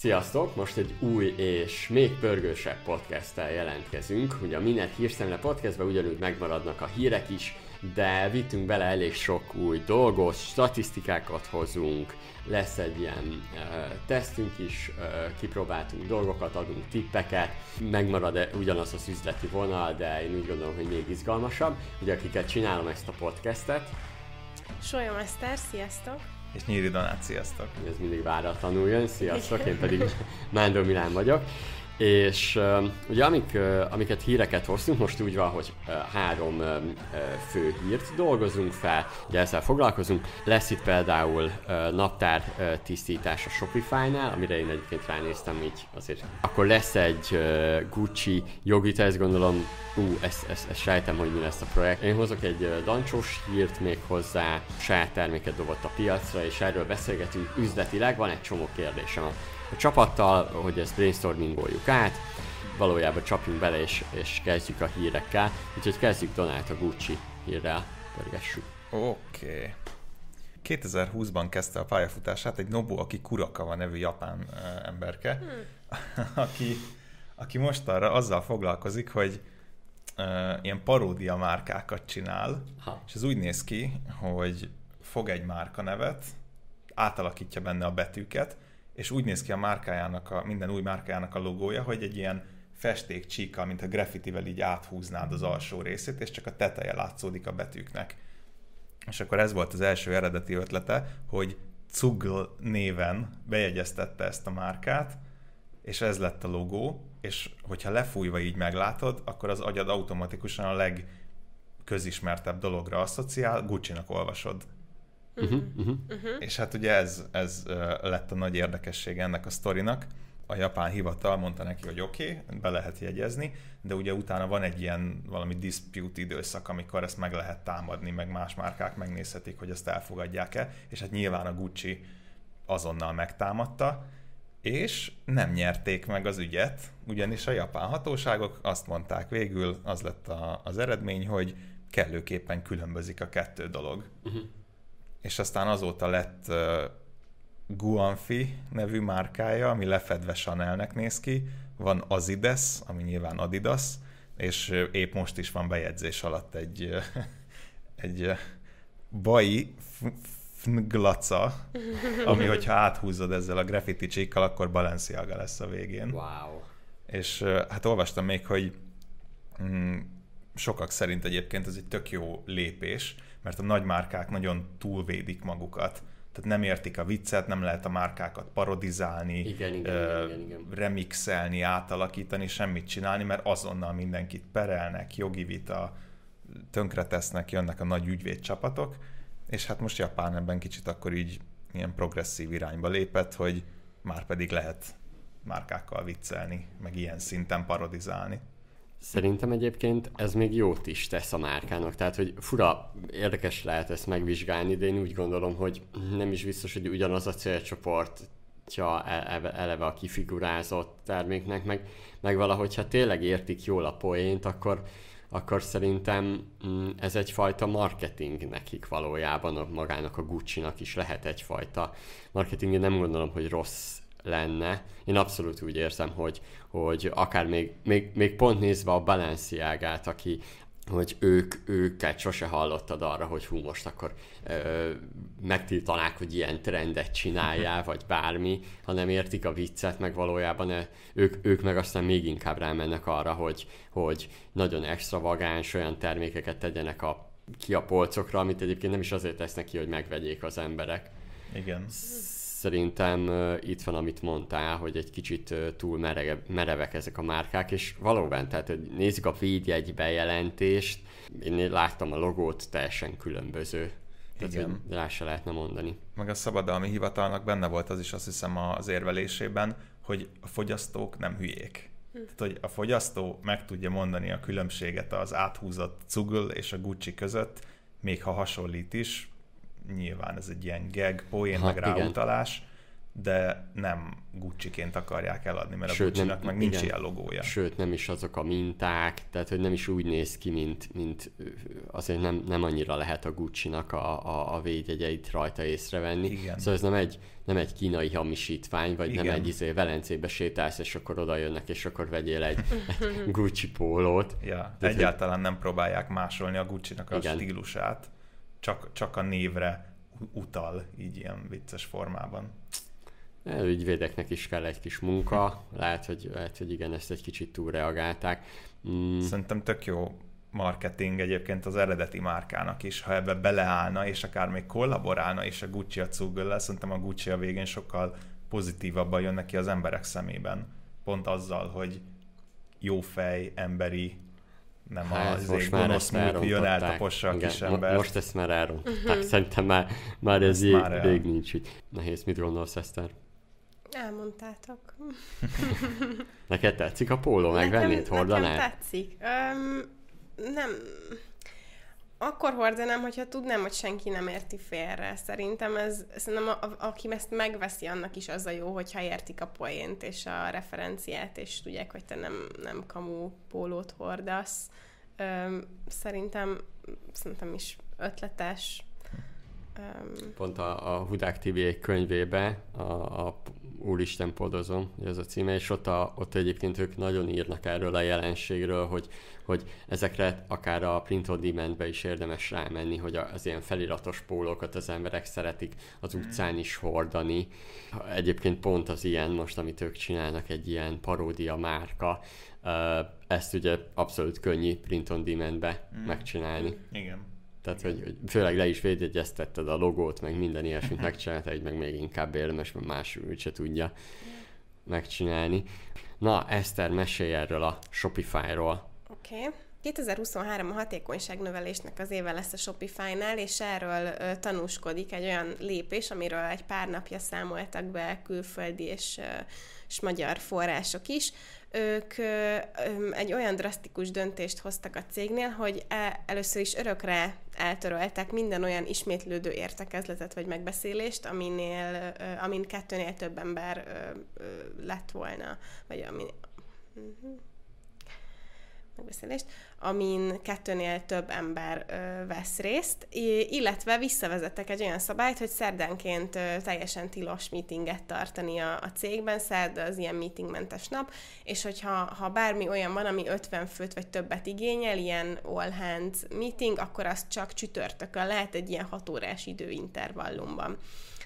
Sziasztok! Most egy új és még pörgősebb podcasttel jelentkezünk. Ugye a Minet hírszemle podcastban ugyanúgy megmaradnak a hírek is, de vittünk bele elég sok új dolgot, statisztikákat hozunk, lesz egy ilyen uh, tesztünk is, uh, kipróbáltunk dolgokat, adunk tippeket, megmarad -e ugyanaz az üzleti vonal, de én úgy gondolom, hogy még izgalmasabb. Ugye akiket csinálom ezt a podcastet. Solya Mester, sziasztok! És Nyíri Donát, sziasztok! Ez mindig váratlanul jön, sziasztok, én pedig Mándor Milán vagyok. És uh, ugye amik, uh, amiket híreket hoztunk, most úgy van, hogy uh, három uh, fő hírt dolgozunk fel, ugye ezzel foglalkozunk. Lesz itt például uh, naptár uh, tisztítás a Shopify-nál, amire én egyébként ránéztem így azért. Akkor lesz egy uh, Gucci jogi ezt gondolom, ú, ezt, ezt, ezt sejtem, hogy mi lesz a projekt. Én hozok egy uh, dancsós hírt még hozzá, saját terméket dobott a piacra, és erről beszélgetünk üzletileg, van egy csomó kérdésem a csapattal, hogy ezt brainstormingoljuk át, valójában csapjunk bele és, és kezdjük a hírekkel, úgyhogy kezdjük Donát a Gucci hírrel, pörgessük. Oké. Okay. 2020-ban kezdte a pályafutását egy Nobuaki Kurakawa nevű japán uh, emberke, hmm. aki, aki mostanra azzal foglalkozik, hogy uh, ilyen paródia márkákat csinál, ha. és ez úgy néz ki, hogy fog egy márka nevet, átalakítja benne a betűket, és úgy néz ki a márkájának, a, minden új márkájának a logója, hogy egy ilyen festék csíka, mint a graffitivel így áthúznád az alsó részét, és csak a teteje látszódik a betűknek. És akkor ez volt az első eredeti ötlete, hogy Cugl néven bejegyeztette ezt a márkát, és ez lett a logó, és hogyha lefújva így meglátod, akkor az agyad automatikusan a legközismertebb dologra asszociál, Gucci-nak olvasod Uh-huh, uh-huh. Uh-huh. És hát ugye ez, ez lett a nagy érdekessége ennek a sztorinak. A japán hivatal mondta neki, hogy oké, okay, be lehet jegyezni, de ugye utána van egy ilyen valami dispute időszak, amikor ezt meg lehet támadni, meg más márkák megnézhetik, hogy ezt elfogadják-e, és hát nyilván a Gucci azonnal megtámadta, és nem nyerték meg az ügyet, ugyanis a japán hatóságok azt mondták végül, az lett a, az eredmény, hogy kellőképpen különbözik a kettő dolog. Uh-huh és aztán azóta lett uh, Guanfi nevű márkája, ami lefedve Chanelnek néz ki, van Azides, ami nyilván Adidas, és épp most is van bejegyzés alatt egy, egy bai fnglaca, ami hogyha áthúzod ezzel a graffiti csíkkal, akkor Balenciaga lesz a végén. Wow. És hát olvastam még, hogy mm, sokak szerint egyébként ez egy tök jó lépés, mert a nagy márkák nagyon túlvédik magukat. Tehát nem értik a viccet, nem lehet a márkákat parodizálni, igen, igen, uh, igen, igen. remixelni, átalakítani, semmit csinálni, mert azonnal mindenkit perelnek, jogi vita, tönkretesznek, jönnek a nagy ügyvédcsapatok, és hát most Japán ebben kicsit akkor így ilyen progresszív irányba lépett, hogy már pedig lehet márkákkal viccelni, meg ilyen szinten parodizálni. Szerintem egyébként ez még jót is tesz a márkának, tehát hogy fura, érdekes lehet ezt megvizsgálni, de én úgy gondolom, hogy nem is biztos, hogy ugyanaz a célcsoport e- eleve a kifigurázott terméknek, meg, meg valahogy ha tényleg értik jól a poént, akkor, akkor szerintem mm, ez egyfajta marketing nekik valójában, magának a Gucci-nak is lehet egyfajta marketing. Én nem gondolom, hogy rossz lenne. Én abszolút úgy érzem, hogy, hogy akár még, még, még pont nézve a Balenciágát, aki, hogy ők, őket sose hallottad arra, hogy hú, most akkor ö, megtiltanák, hogy ilyen trendet csináljál, vagy bármi, hanem értik a viccet, meg valójában ők, ők meg aztán még inkább rámennek arra, hogy, hogy nagyon extravagáns olyan termékeket tegyenek a, ki a polcokra, amit egyébként nem is azért tesznek ki, hogy megvegyék az emberek. Igen szerintem itt van, amit mondtál, hogy egy kicsit túl mereve, merevek ezek a márkák, és valóban, tehát hogy nézzük a védjegy bejelentést, én láttam a logót, teljesen különböző. Tehát, Igen. rá se lehetne mondani. Meg a szabadalmi hivatalnak benne volt az is azt hiszem az érvelésében, hogy a fogyasztók nem hülyék. Hm. Tehát, hogy a fogyasztó meg tudja mondani a különbséget az áthúzott cugl és a Gucci között, még ha hasonlít is, nyilván ez egy ilyen gag, poén, ha, meg ráutalás, igen. de nem Gucci-ként akarják eladni, mert Sőt, a Gucci-nak meg nincs igen. ilyen logója. Sőt, nem is azok a minták, tehát hogy nem is úgy néz ki, mint, mint azért nem, nem annyira lehet a Gucci-nak a, a, a védjegyeit rajta észrevenni. Igen. Szóval ez nem egy, nem egy kínai hamisítvány, vagy igen. nem egy izé, Velencébe sétálsz, és akkor oda jönnek, és akkor vegyél egy, egy Gucci pólót. Ja, Tehát, egyáltalán nem próbálják másolni a Gucci-nak a igen. stílusát, csak, csak a névre utal így ilyen vicces formában. Ügyvédeknek is kell egy kis munka, lehet, hogy, lehet, hogy igen, ezt egy kicsit túlreagálták. Mm. Szerintem tök jó marketing egyébként az eredeti márkának is, ha ebbe beleállna, és akár még kollaborálna is a Gucci a Cugöllel, szerintem a Gucci a végén sokkal pozitívabban jön neki az emberek szemében. Pont azzal, hogy jó fej, emberi, nem hát, az most már gonosz múlt jön eltapossa a kis ember. Most ezt már elrontották, szerintem már, már ez így, már rég nincs így. Nehéz, mit gondolsz, Eszter? Elmondtátok. Neked tetszik a póló? Megvennéd? Hordanád? Nekem tetszik. Um, nem... Akkor hordanám, hogyha tudnám, hogy senki nem érti félre. Szerintem ez, szerintem a, a, aki ezt megveszi, annak is az a jó, hogyha értik a poént és a referenciát, és tudják, hogy te nem, nem kamú pólót hordasz. Um, szerintem, szerintem is ötletes. Um, Pont a, a Hudák TV könyvébe a, a Úristen podozom, ez a címe, és ott, a, ott egyébként ők nagyon írnak erről a jelenségről, hogy, hogy ezekre akár a print on demand is érdemes rámenni, hogy az ilyen feliratos pólókat az emberek szeretik az utcán is hordani. Egyébként pont az ilyen most, amit ők csinálnak, egy ilyen paródia márka, ezt ugye abszolút könnyű print on demand-be mm. megcsinálni. Igen. Tehát, hogy, hogy főleg le is védjegyeztetted a logót, meg minden ilyesmit megcsináltad, hogy meg még inkább érdemes, mert más úgyse tudja megcsinálni. Na, Eszter, mesélj erről a Shopify-ról. Oké. Okay. 2023 a hatékonyságnövelésnek az éve lesz a Shopify-nál, és erről ö, tanúskodik egy olyan lépés, amiről egy pár napja számoltak be külföldi és, ö, és magyar források is, ők egy olyan drasztikus döntést hoztak a cégnél, hogy e, először is örökre eltöröltek minden olyan ismétlődő értekezletet vagy megbeszélést, aminél, amin kettőnél több ember lett volna, vagy amin... Uh-huh megbeszélést, amin kettőnél több ember ö, vesz részt, illetve visszavezettek egy olyan szabályt, hogy szerdánként ö, teljesen tilos meetinget tartani a, a cégben, szerda az ilyen meetingmentes nap, és hogyha ha bármi olyan van, ami 50 főt vagy többet igényel, ilyen all hands meeting, akkor azt csak csütörtökön lehet egy ilyen 6 órás időintervallumban.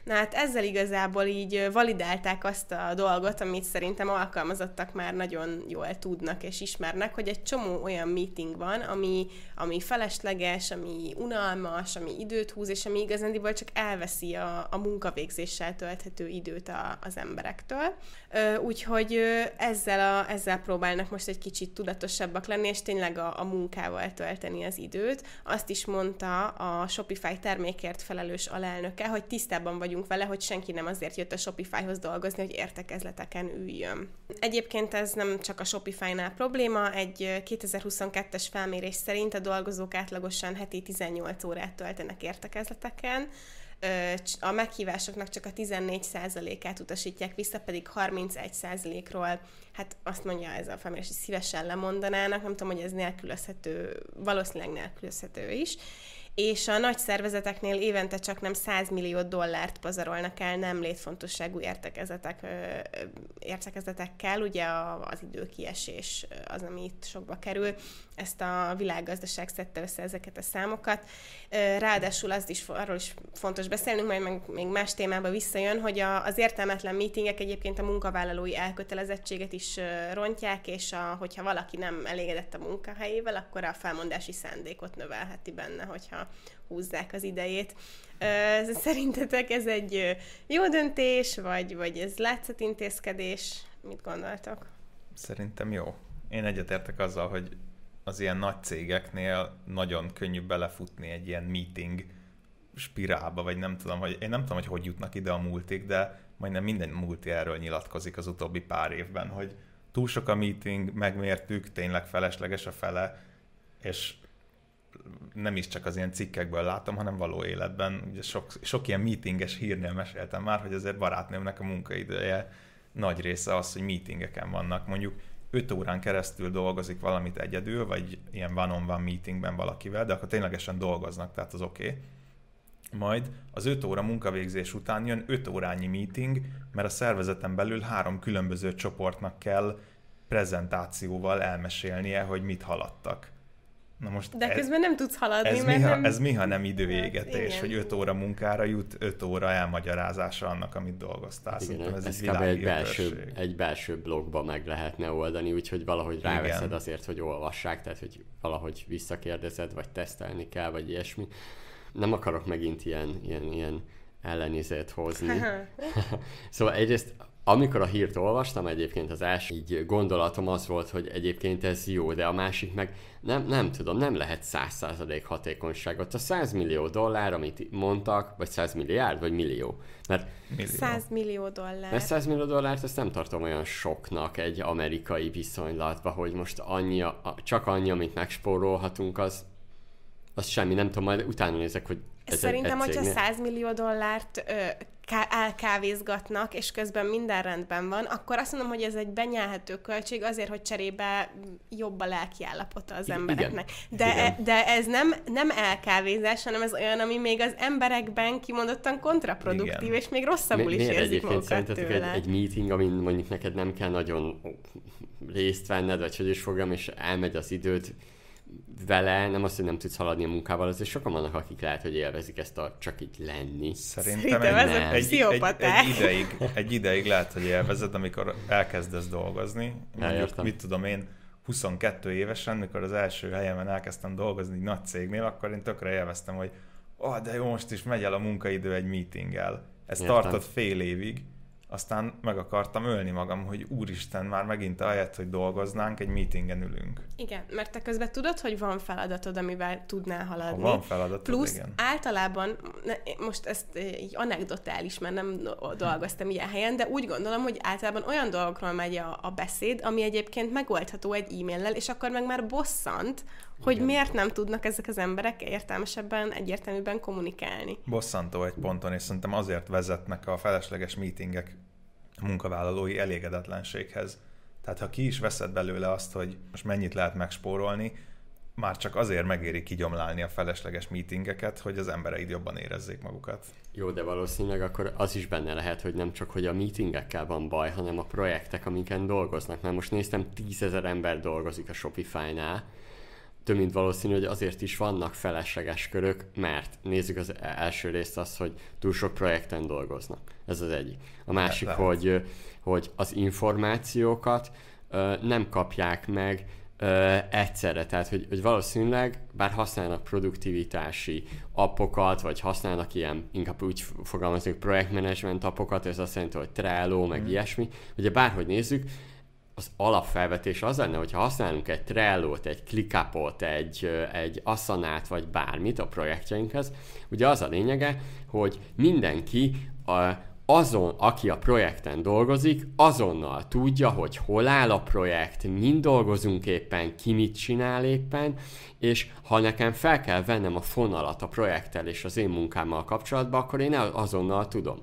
Na hát ezzel igazából így validálták azt a dolgot, amit szerintem alkalmazottak már nagyon jól tudnak és ismernek, hogy egy csomó olyan meeting van, ami, ami felesleges, ami unalmas, ami időt húz, és ami igazándiból csak elveszi a, a munkavégzéssel tölthető időt a, az emberektől. Úgyhogy ezzel, a, ezzel próbálnak most egy kicsit tudatosabbak lenni, és tényleg a, a munkával tölteni az időt. Azt is mondta a Shopify termékért felelős alelnöke, hogy tisztában vagyunk vagyunk vele, hogy senki nem azért jött a Shopify-hoz dolgozni, hogy értekezleteken üljön. Egyébként ez nem csak a Shopify-nál probléma, egy 2022-es felmérés szerint a dolgozók átlagosan heti 18 órát töltenek értekezleteken, a meghívásoknak csak a 14%-át utasítják vissza, pedig 31%-ról, hát azt mondja ez a felmérés, hogy szívesen lemondanának, nem tudom, hogy ez nélkülözhető, valószínűleg nélkülözhető is, és a nagy szervezeteknél évente csak nem 100 millió dollárt pazarolnak el nem létfontosságú értekezetek, értekezetekkel, ugye az időkiesés az, ami itt sokba kerül, ezt a világgazdaság szedte össze ezeket a számokat. Ráadásul az is, arról is fontos beszélnünk, majd meg még más témába visszajön, hogy a, az értelmetlen meetingek egyébként a munkavállalói elkötelezettséget is rontják, és a, hogyha valaki nem elégedett a munkahelyével, akkor a felmondási szándékot növelheti benne, hogyha húzzák az idejét. Szerintetek ez egy jó döntés, vagy, vagy ez látszatintézkedés? Mit gondoltok? Szerintem jó. Én egyetértek azzal, hogy az ilyen nagy cégeknél nagyon könnyű belefutni egy ilyen meeting spirálba, vagy nem tudom, hogy én nem tudom, hogy hogy jutnak ide a multik, de majdnem minden multi erről nyilatkozik az utóbbi pár évben, hogy túl sok a meeting, megmértük, tényleg felesleges a fele, és nem is csak az ilyen cikkekből látom, hanem való életben. Ugye sok, sok ilyen meetinges hírnél meséltem már, hogy azért barátnőmnek a munkaideje nagy része az, hogy meetingeken vannak. Mondjuk 5 órán keresztül dolgozik valamit egyedül, vagy ilyen van-on-van meetingben valakivel, de akkor ténylegesen dolgoznak, tehát az oké. Okay. Majd az 5 óra munkavégzés után jön 5 órányi meeting, mert a szervezeten belül három különböző csoportnak kell prezentációval elmesélnie, hogy mit haladtak. Na most De ez, közben nem tudsz haladni, ez mert miha, nem... Ez miha nem időégetés, hát, hogy 5 óra munkára jut 5 óra elmagyarázása annak, amit dolgoztál. Igen, ez, ez egy, egy belső, egy belső blogba meg lehetne oldani, úgyhogy valahogy ráveszed Igen. azért, hogy olvassák, tehát hogy valahogy visszakérdezed, vagy tesztelni kell, vagy ilyesmi. Nem akarok megint ilyen, ilyen, ilyen ellenizét hozni. szóval egyrészt amikor a hírt olvastam, egyébként az első így gondolatom az volt, hogy egyébként ez jó, de a másik meg nem, nem tudom, nem lehet 100% hatékonyságot. A 100 millió dollár, amit mondtak, vagy 100 milliárd, vagy millió? Mert millió. 100 millió dollár. Mert 100 millió dollárt ezt nem tartom olyan soknak egy amerikai viszonylatban, hogy most annyi, csak annyi, amit megspórolhatunk, az, az semmi, nem tudom, majd utána nézek, hogy ez Szerintem, hogyha 100 millió dollárt ö, elkávézgatnak, és közben minden rendben van, akkor azt mondom, hogy ez egy benyelhető költség azért, hogy cserébe jobb a lelki állapota az embereknek. De, Igen. De ez nem, nem elkávézás, hanem ez olyan, ami még az emberekben kimondottan kontraproduktív, Igen. és még rosszabbul Mi, is érzik magukat tőle. Egy, egy meeting, amin mondjuk neked nem kell nagyon részt venned, vagy hogy is fogram, és elmegy az időd, vele, nem azt, hogy nem tudsz haladni a munkával, azért sokan vannak, akik lehet, hogy élvezik ezt a csak így lenni. Szerintem, Szerintem egy, egy, egy, egy, egy, ideig, egy ideig lehet, hogy élvezed, amikor elkezdesz dolgozni. Mondjuk, mit tudom én, 22 évesen, mikor az első helyemen elkezdtem dolgozni egy nagy cégnél, akkor én tökre élveztem, hogy oh, de jó, most is megy el a munkaidő egy meetinggel. Ez Értem. tartott fél évig, aztán meg akartam ölni magam, hogy úristen, már megint ahelyett, hogy dolgoznánk, egy meetingen ülünk. Igen, mert te közben tudod, hogy van feladatod, amivel tudnál haladni. Ha van feladatod, Plusz igen. általában, most ezt így anekdotális, mert nem dolgoztam ilyen helyen, de úgy gondolom, hogy általában olyan dolgokról megy a, a beszéd, ami egyébként megoldható egy e-maillel, és akkor meg már bosszant, hogy Igen. miért nem tudnak ezek az emberek értelmesebben, egyértelműben kommunikálni. Bosszantó egy ponton, és szerintem azért vezetnek a felesleges meetingek munkavállalói elégedetlenséghez. Tehát ha ki is veszed belőle azt, hogy most mennyit lehet megspórolni, már csak azért megéri kigyomlálni a felesleges meetingeket, hogy az embereid jobban érezzék magukat. Jó, de valószínűleg akkor az is benne lehet, hogy nem csak hogy a meetingekkel van baj, hanem a projektek, amiken dolgoznak. Mert most néztem, tízezer ember dolgozik a Shopify-nál, több mint valószínű, hogy azért is vannak felesleges körök, mert nézzük az első részt azt, hogy túl sok projekten dolgoznak. Ez az egyik. A másik, Lehet. hogy, hogy az információkat nem kapják meg egyszerre, tehát hogy, hogy valószínűleg, bár használnak produktivitási appokat, vagy használnak ilyen, inkább úgy fogalmazunk, projektmenedzsment appokat, ez azt jelenti, hogy Trello, meg mm. ilyesmi, ugye bárhogy nézzük, az alapfelvetés az lenne, hogyha használunk egy Trello-t, egy ClickUp-ot, egy, egy Asana-t, vagy bármit a projektjeinkhez, ugye az a lényege, hogy mindenki a, azon, aki a projekten dolgozik, azonnal tudja, hogy hol áll a projekt, mind dolgozunk éppen, ki mit csinál éppen, és ha nekem fel kell vennem a fonalat a projekttel és az én munkámmal kapcsolatban, akkor én azonnal tudom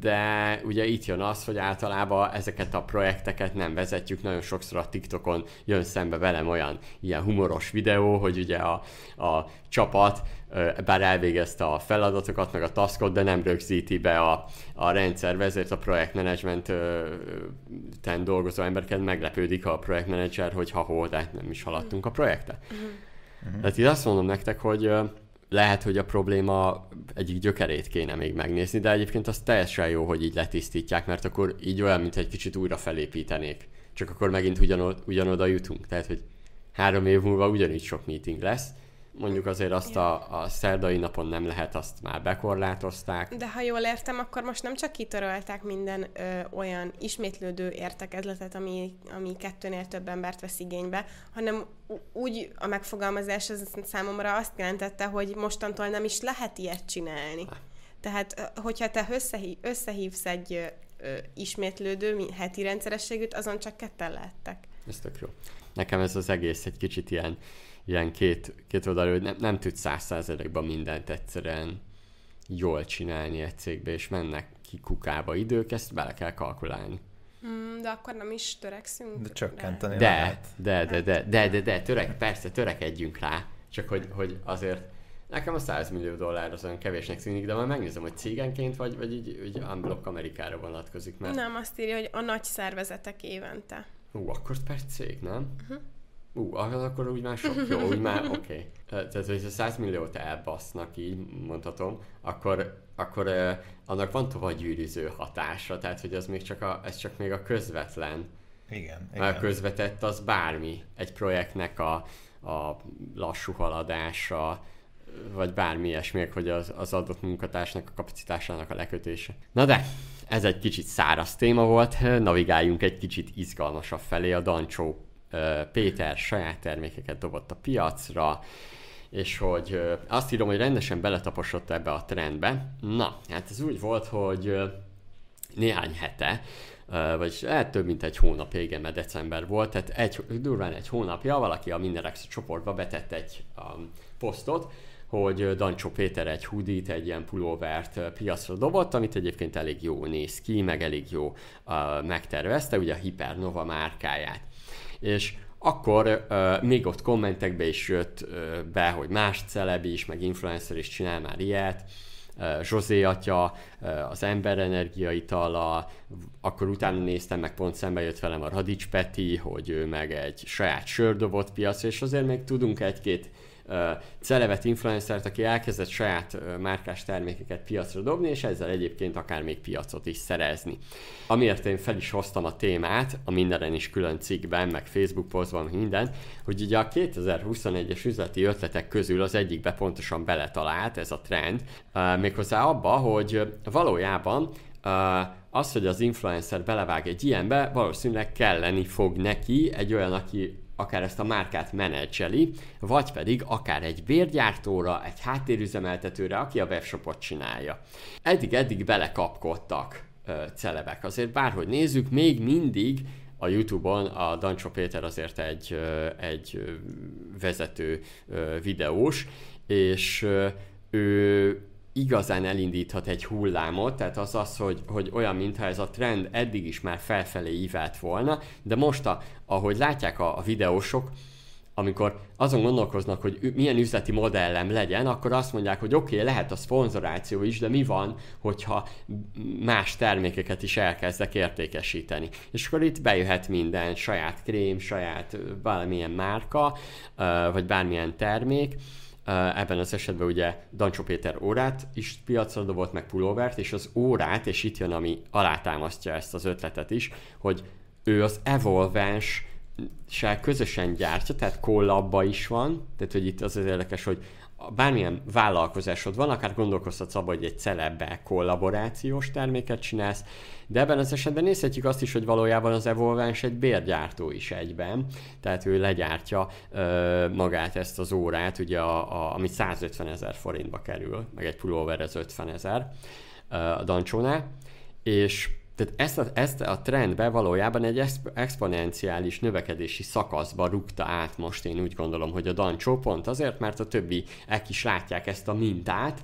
de ugye itt jön az, hogy általában ezeket a projekteket nem vezetjük, nagyon sokszor a TikTokon jön szembe velem olyan ilyen humoros videó, hogy ugye a, a csapat bár elvégezte a feladatokat, meg a taskot, de nem rögzíti be a, a rendszer vezért a projektmenedzsmenten dolgozó embereket, meglepődik a projektmenedzser, hogy ha-hol, de nem is haladtunk a projekte. Uh-huh. Tehát itt azt mondom nektek, hogy lehet, hogy a probléma egyik gyökerét kéne még megnézni, de egyébként az teljesen jó, hogy így letisztítják, mert akkor így olyan, mint egy kicsit újra felépítenék. Csak akkor megint ugyanod, ugyanoda jutunk. Tehát, hogy három év múlva ugyanígy sok meeting lesz, Mondjuk azért azt a, a szerdai napon nem lehet, azt már bekorlátozták. De ha jól értem, akkor most nem csak kitöröltek minden ö, olyan ismétlődő értekezletet, ami, ami kettőnél több embert vesz igénybe, hanem úgy a megfogalmazás az számomra azt jelentette, hogy mostantól nem is lehet ilyet csinálni. Tehát, hogyha te összehív, összehívsz egy ö, ismétlődő heti rendszerességűt, azon csak ketten lehettek. Ez tök jó. Nekem ez az egész egy kicsit ilyen ilyen két, két oldalú, hogy nem, nem tud száz százalékban mindent egyszerűen jól csinálni egy cégbe, és mennek ki kukába idők, ezt bele kell kalkulálni. Mm, de akkor nem is törekszünk. De csökkenteni De, lehet. de, de, de, de, de, de, törek, persze, törekedjünk rá, csak hogy, hogy azért nekem a 100 millió dollár az olyan kevésnek tűnik, de majd megnézem, hogy cégenként vagy, vagy így, így unblock Amerikára vonatkozik, mert Nem, azt írja, hogy a nagy szervezetek évente. Ú, akkor per cég, nem? Uh-huh. Ú, az akkor úgy már sok, jó, úgy már oké. Okay. Tehát, hogyha 100 milliót elbasznak, így mondhatom, akkor, akkor uh, annak van tovább gyűrűző hatása, tehát hogy az még csak a, ez csak még a közvetlen. Igen, Mert a igen. közvetett az bármi. Egy projektnek a, a lassú haladása, vagy bármi ilyesmi, hogy az, az adott munkatársnak a kapacitásának a lekötése. Na de, ez egy kicsit száraz téma volt, navigáljunk egy kicsit izgalmasabb felé. A Dancsó Péter saját termékeket dobott a piacra, és hogy azt írom, hogy rendesen beletaposott ebbe a trendbe. Na, hát ez úgy volt, hogy néhány hete, ö, vagyis lehet több mint egy hónapja, igen, mert december volt, tehát egy, durván egy hónapja valaki a Minderex csoportba betett egy um, posztot, hogy Dancsó Péter egy hoodie egy ilyen pulóvert piacra dobott, amit egyébként elég jó néz ki, meg elég jó uh, megtervezte, ugye a Hypernova márkáját. És akkor uh, még ott kommentekbe is jött uh, be, hogy más celeb is, meg influencer is csinál már ilyet, Zsozé atya, az emberenergia itala, akkor utána néztem, meg pont szembe jött velem a Radics Peti, hogy ő meg egy saját sördobott piac, és azért még tudunk egy-két celevet influencert, aki elkezdett saját márkás termékeket piacra dobni, és ezzel egyébként akár még piacot is szerezni. Amiért én fel is hoztam a témát, a mindenen is külön cikkben, meg Facebook posztban, minden, hogy ugye a 2021-es üzleti ötletek közül az egyikbe pontosan beletalált ez a trend, méghozzá abba, hogy valójában az, hogy az influencer belevág egy ilyenbe, valószínűleg kelleni fog neki egy olyan, aki akár ezt a márkát menedzseli, vagy pedig akár egy bérgyártóra, egy háttérüzemeltetőre, aki a webshopot csinálja. Eddig-eddig belekapkodtak ö, celebek. Azért bárhogy nézzük, még mindig a Youtube-on a Dancsó Péter azért egy, egy vezető videós, és ő igazán elindíthat egy hullámot, tehát az az, hogy, hogy olyan, mintha ez a trend eddig is már felfelé ívelt volna, de most, a, ahogy látják a, a videósok, amikor azon gondolkoznak, hogy milyen üzleti modellem legyen, akkor azt mondják, hogy oké, okay, lehet a szponzoráció is, de mi van, hogyha más termékeket is elkezdek értékesíteni. És akkor itt bejöhet minden, saját krém, saját valamilyen márka, vagy bármilyen termék, ebben az esetben ugye Dancsó Péter órát is piacra dobott, meg pulóvert, és az órát, és itt jön, ami alátámasztja ezt az ötletet is, hogy ő az Evolvens se közösen gyártja, tehát kollabba is van, tehát hogy itt az az érdekes, hogy bármilyen vállalkozásod van, akár gondolkozhatsz abban, hogy egy celebbe kollaborációs terméket csinálsz, de ebben az esetben nézhetjük azt is, hogy valójában az Evolvens egy bérgyártó is egyben, tehát ő legyártja ö, magát ezt az órát, ugye a, a, ami 150 ezer forintba kerül, meg egy pulóver ez 50 ezer a Dancsónál, és tehát ezt a, ezt a trendbe valójában egy exp- exponenciális növekedési szakaszba rúgta át most én úgy gondolom, hogy a Dancsó pont azért, mert a többiek is látják ezt a mintát,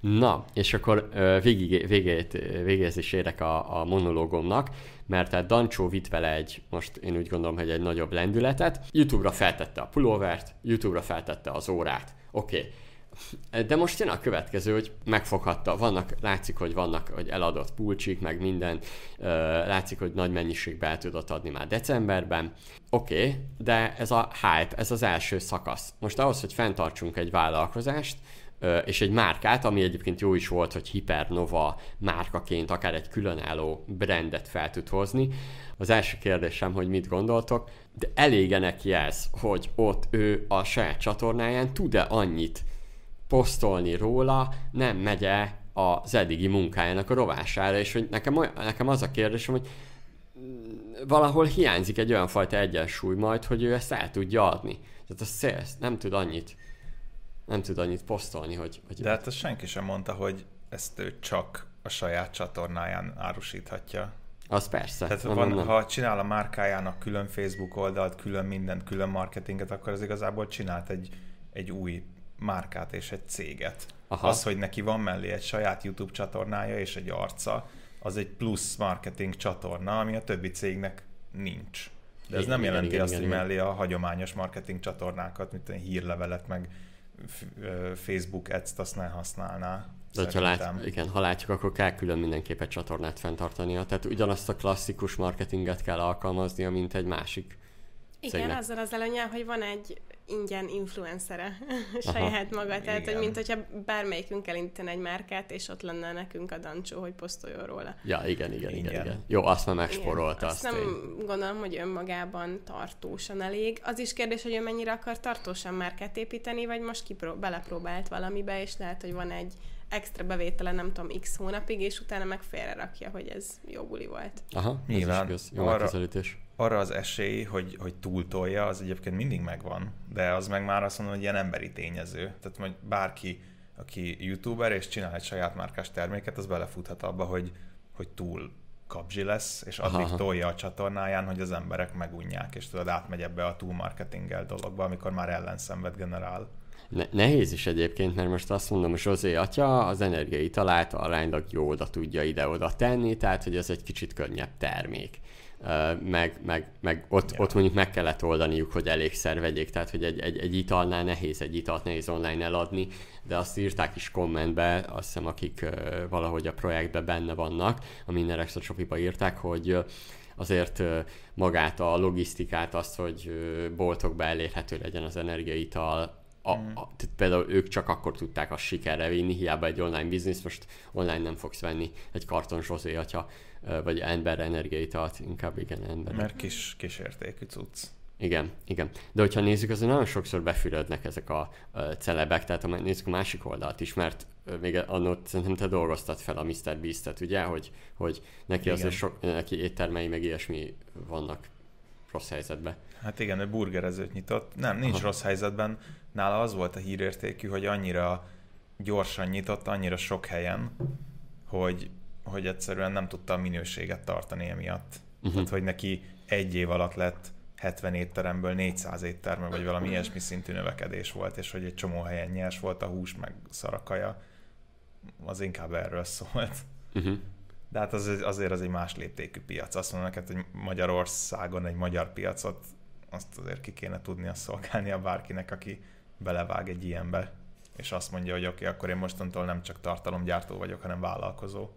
Na, és akkor végig, végét, végéhez is érek a, a monológomnak, mert tehát Dancsó vitt vele egy, most én úgy gondolom, hogy egy nagyobb lendületet. YouTube-ra feltette a pulóvert, YouTube-ra feltette az órát. Oké, okay. De most jön a következő, hogy megfoghatta, vannak, látszik, hogy vannak, hogy eladott pulcsik, meg minden, látszik, hogy nagy mennyiségbe el tudott adni már decemberben. Oké, okay, de ez a hype, ez az első szakasz. Most ahhoz, hogy fenntartsunk egy vállalkozást, és egy márkát, ami egyébként jó is volt, hogy Hypernova márkaként akár egy különálló brandet fel tud hozni. Az első kérdésem, hogy mit gondoltok, de elége neki ez, hogy ott ő a saját csatornáján tud-e annyit posztolni róla, nem megye az eddigi munkájának a rovására, és hogy nekem, olyan, nekem az a kérdésem, hogy valahol hiányzik egy olyan fajta egyensúly majd, hogy ő ezt el tudja adni. Tehát a sales nem tud annyit nem tud annyit posztolni, hogy... hogy De hát azt senki sem mondta, hogy ezt ő csak a saját csatornáján árusíthatja. Az persze. Tehát nem, van, nem. ha csinál a márkájának külön Facebook oldalt, külön mindent, külön marketinget, akkor az igazából csinált egy, egy új márkát és egy céget. Aha. Az, hogy neki van mellé egy saját YouTube csatornája és egy arca, az egy plusz marketing csatorna, ami a többi cégnek nincs. De ez igen, nem jelenti igen, azt, igen, hogy mellé a hagyományos marketing csatornákat, mint a hírlevelet, meg Facebook ads-t azt ne használná. De ha, lát, igen, ha látjuk, akkor kell külön mindenképp egy csatornát fenntartania. Tehát ugyanazt a klasszikus marketinget kell alkalmaznia, mint egy másik igen, cégnek. azzal az előnyel, hogy van egy ingyen influencere saját maga. Tehát, Igen. hogy mint hogyha bármelyikünk elindítani egy márkát, és ott lenne nekünk a dancsó, hogy posztoljon róla. Ja, igen, igen, igen. igen. igen. Jó, azt már megsporolta. Azt, azt nem én. gondolom, hogy önmagában tartósan elég. Az is kérdés, hogy ő mennyire akar tartósan márkát építeni, vagy most kipró- belepróbált valamibe, és lehet, hogy van egy extra bevétele, nem tudom, x hónapig, és utána meg félre rakja, hogy ez jó buli volt. Aha, Nyilván. Ez is Jó arra, arra az esély, hogy, hogy túltolja, az egyébként mindig megvan, de az meg már azt mondom, hogy ilyen emberi tényező. Tehát hogy bárki, aki youtuber és csinál egy saját márkás terméket, az belefuthat abba, hogy, hogy túl kapzsi lesz, és addig Aha. tolja a csatornáján, hogy az emberek megunják, és tudod, átmegy ebbe a túl marketinggel dologba, amikor már ellenszenved generál. Ne- nehéz is egyébként, mert most azt mondom, hogy Zsozé atya az energiai talált aránylag jó oda tudja ide-oda tenni, tehát hogy ez egy kicsit könnyebb termék meg, meg, meg ott, ja. ott mondjuk meg kellett oldaniuk, hogy elégszer vegyék, tehát hogy egy, egy, egy italnál nehéz egy italt nehéz online eladni, de azt írták is kommentbe, azt hiszem akik valahogy a projektben benne vannak, a Minden Extra Shopiba írták, hogy azért magát a logisztikát, azt, hogy boltokba elérhető legyen az energiaital, a, mm. a, tehát például ők csak akkor tudták azt sikerre vinni, hiába egy online biznisz, most online nem fogsz venni egy karton zsozé, ha vagy ember energiaitalt, inkább igen, ember. Mert kis, kis értékű cucc. Igen, igen. De hogyha nézzük, azért nagyon sokszor befürödnek ezek a uh, celebek, tehát ha nézzük a másik oldalt is, mert még annott szerintem te dolgoztad fel a Mr. Beast-et, ugye, hogy, hogy neki igen. azért sok, neki éttermei meg ilyesmi vannak rossz helyzetben. Hát igen, ő burgerezőt nyitott. Nem, nincs Aha. rossz helyzetben. Nála az volt a hírértékű, hogy annyira gyorsan nyitott, annyira sok helyen, hogy hogy egyszerűen nem tudta a minőséget tartani emiatt. Uh-huh. Tehát, hogy neki egy év alatt lett 70 étteremből 400 étterme, vagy valami ilyesmi szintű növekedés volt, és hogy egy csomó helyen nyers volt a hús, meg szarakaja, az inkább erről szólt. Uh-huh. De hát az, azért az egy más léptékű piac. Azt mondom neked, hogy Magyarországon egy magyar piacot, azt azért ki kéne tudnia szolgálnia bárkinek, aki belevág egy ilyenbe, és azt mondja, hogy oké, okay, akkor én mostantól nem csak tartalomgyártó vagyok, hanem vállalkozó.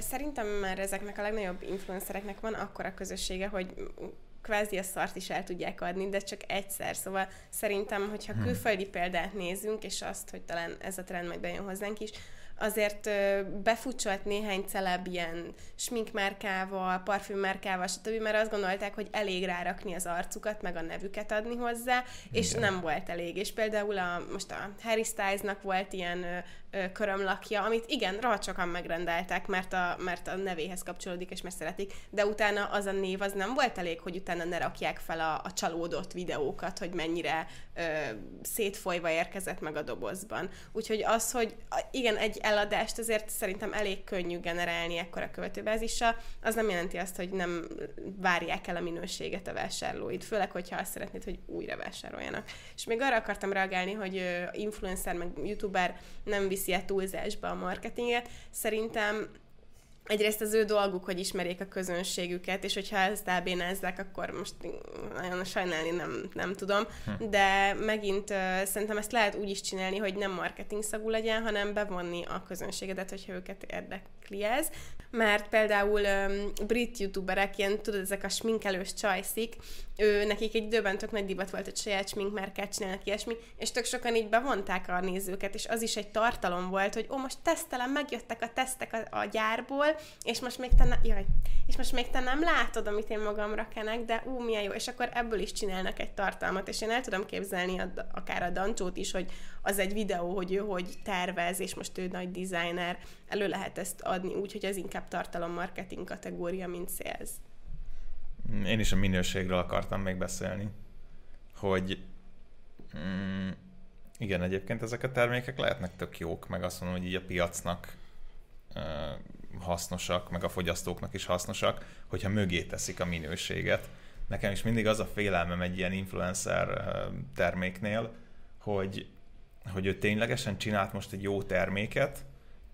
Szerintem már ezeknek a legnagyobb influencereknek van akkora közössége, hogy kvázi a szart is el tudják adni, de csak egyszer. Szóval szerintem, hogyha hmm. külföldi példát nézünk, és azt, hogy talán ez a trend majd bejön hozzánk is, azért befutcsolt néhány celeb ilyen sminkmárkával, parfümmárkával, stb., mert azt gondolták, hogy elég rárakni az arcukat, meg a nevüket adni hozzá, és Igen. nem volt elég. És például a, most a Harry Stylesnak volt ilyen körömlakja, amit igen, rohadt sokan megrendeltek, mert a, mert a nevéhez kapcsolódik, és mert szeretik, de utána az a név az nem volt elég, hogy utána ne rakják fel a, a csalódott videókat, hogy mennyire ö, szétfolyva érkezett meg a dobozban. Úgyhogy az, hogy igen, egy eladást azért szerintem elég könnyű generálni ekkora költőbázissal, az nem jelenti azt, hogy nem várják el a minőséget a vásárlóid, főleg, hogyha azt szeretnéd, hogy újra vásároljanak. És még arra akartam reagálni, hogy influencer meg youtuber nem visz viszi a túlzásba a marketinget. Szerintem egyrészt az ő dolguk, hogy ismerjék a közönségüket, és hogyha ezt elbénázzák, akkor most nagyon sajnálni nem, nem tudom, hm. de megint uh, szerintem ezt lehet úgy is csinálni, hogy nem marketing szagú legyen, hanem bevonni a közönségedet, hogyha őket érdekli ez mert például um, brit youtuberek, ilyen tudod, ezek a sminkelős csajszik, ő, nekik egy időben tök nagy divat volt, hogy saját sminkmárkát csinálnak ilyesmi, és tök sokan így bevonták a nézőket, és az is egy tartalom volt, hogy ó, most tesztelem, megjöttek a tesztek a, a gyárból, és most még te, ne, jaj, és most még te nem látod, amit én magamra kenek, de ú, milyen jó, és akkor ebből is csinálnak egy tartalmat, és én el tudom képzelni a, akár a Dancsót is, hogy az egy videó, hogy ő hogy tervez, és most ő nagy designer, elő lehet ezt adni úgy, hogy ez inkább tartalommarketing kategória, mint sales. Én is a minőségről akartam még beszélni, hogy mm, igen, egyébként ezek a termékek lehetnek tök jók, meg azt mondom, hogy így a piacnak uh, hasznosak, meg a fogyasztóknak is hasznosak, hogyha mögé teszik a minőséget. Nekem is mindig az a félelmem egy ilyen influencer terméknél, hogy, hogy ő ténylegesen csinált most egy jó terméket,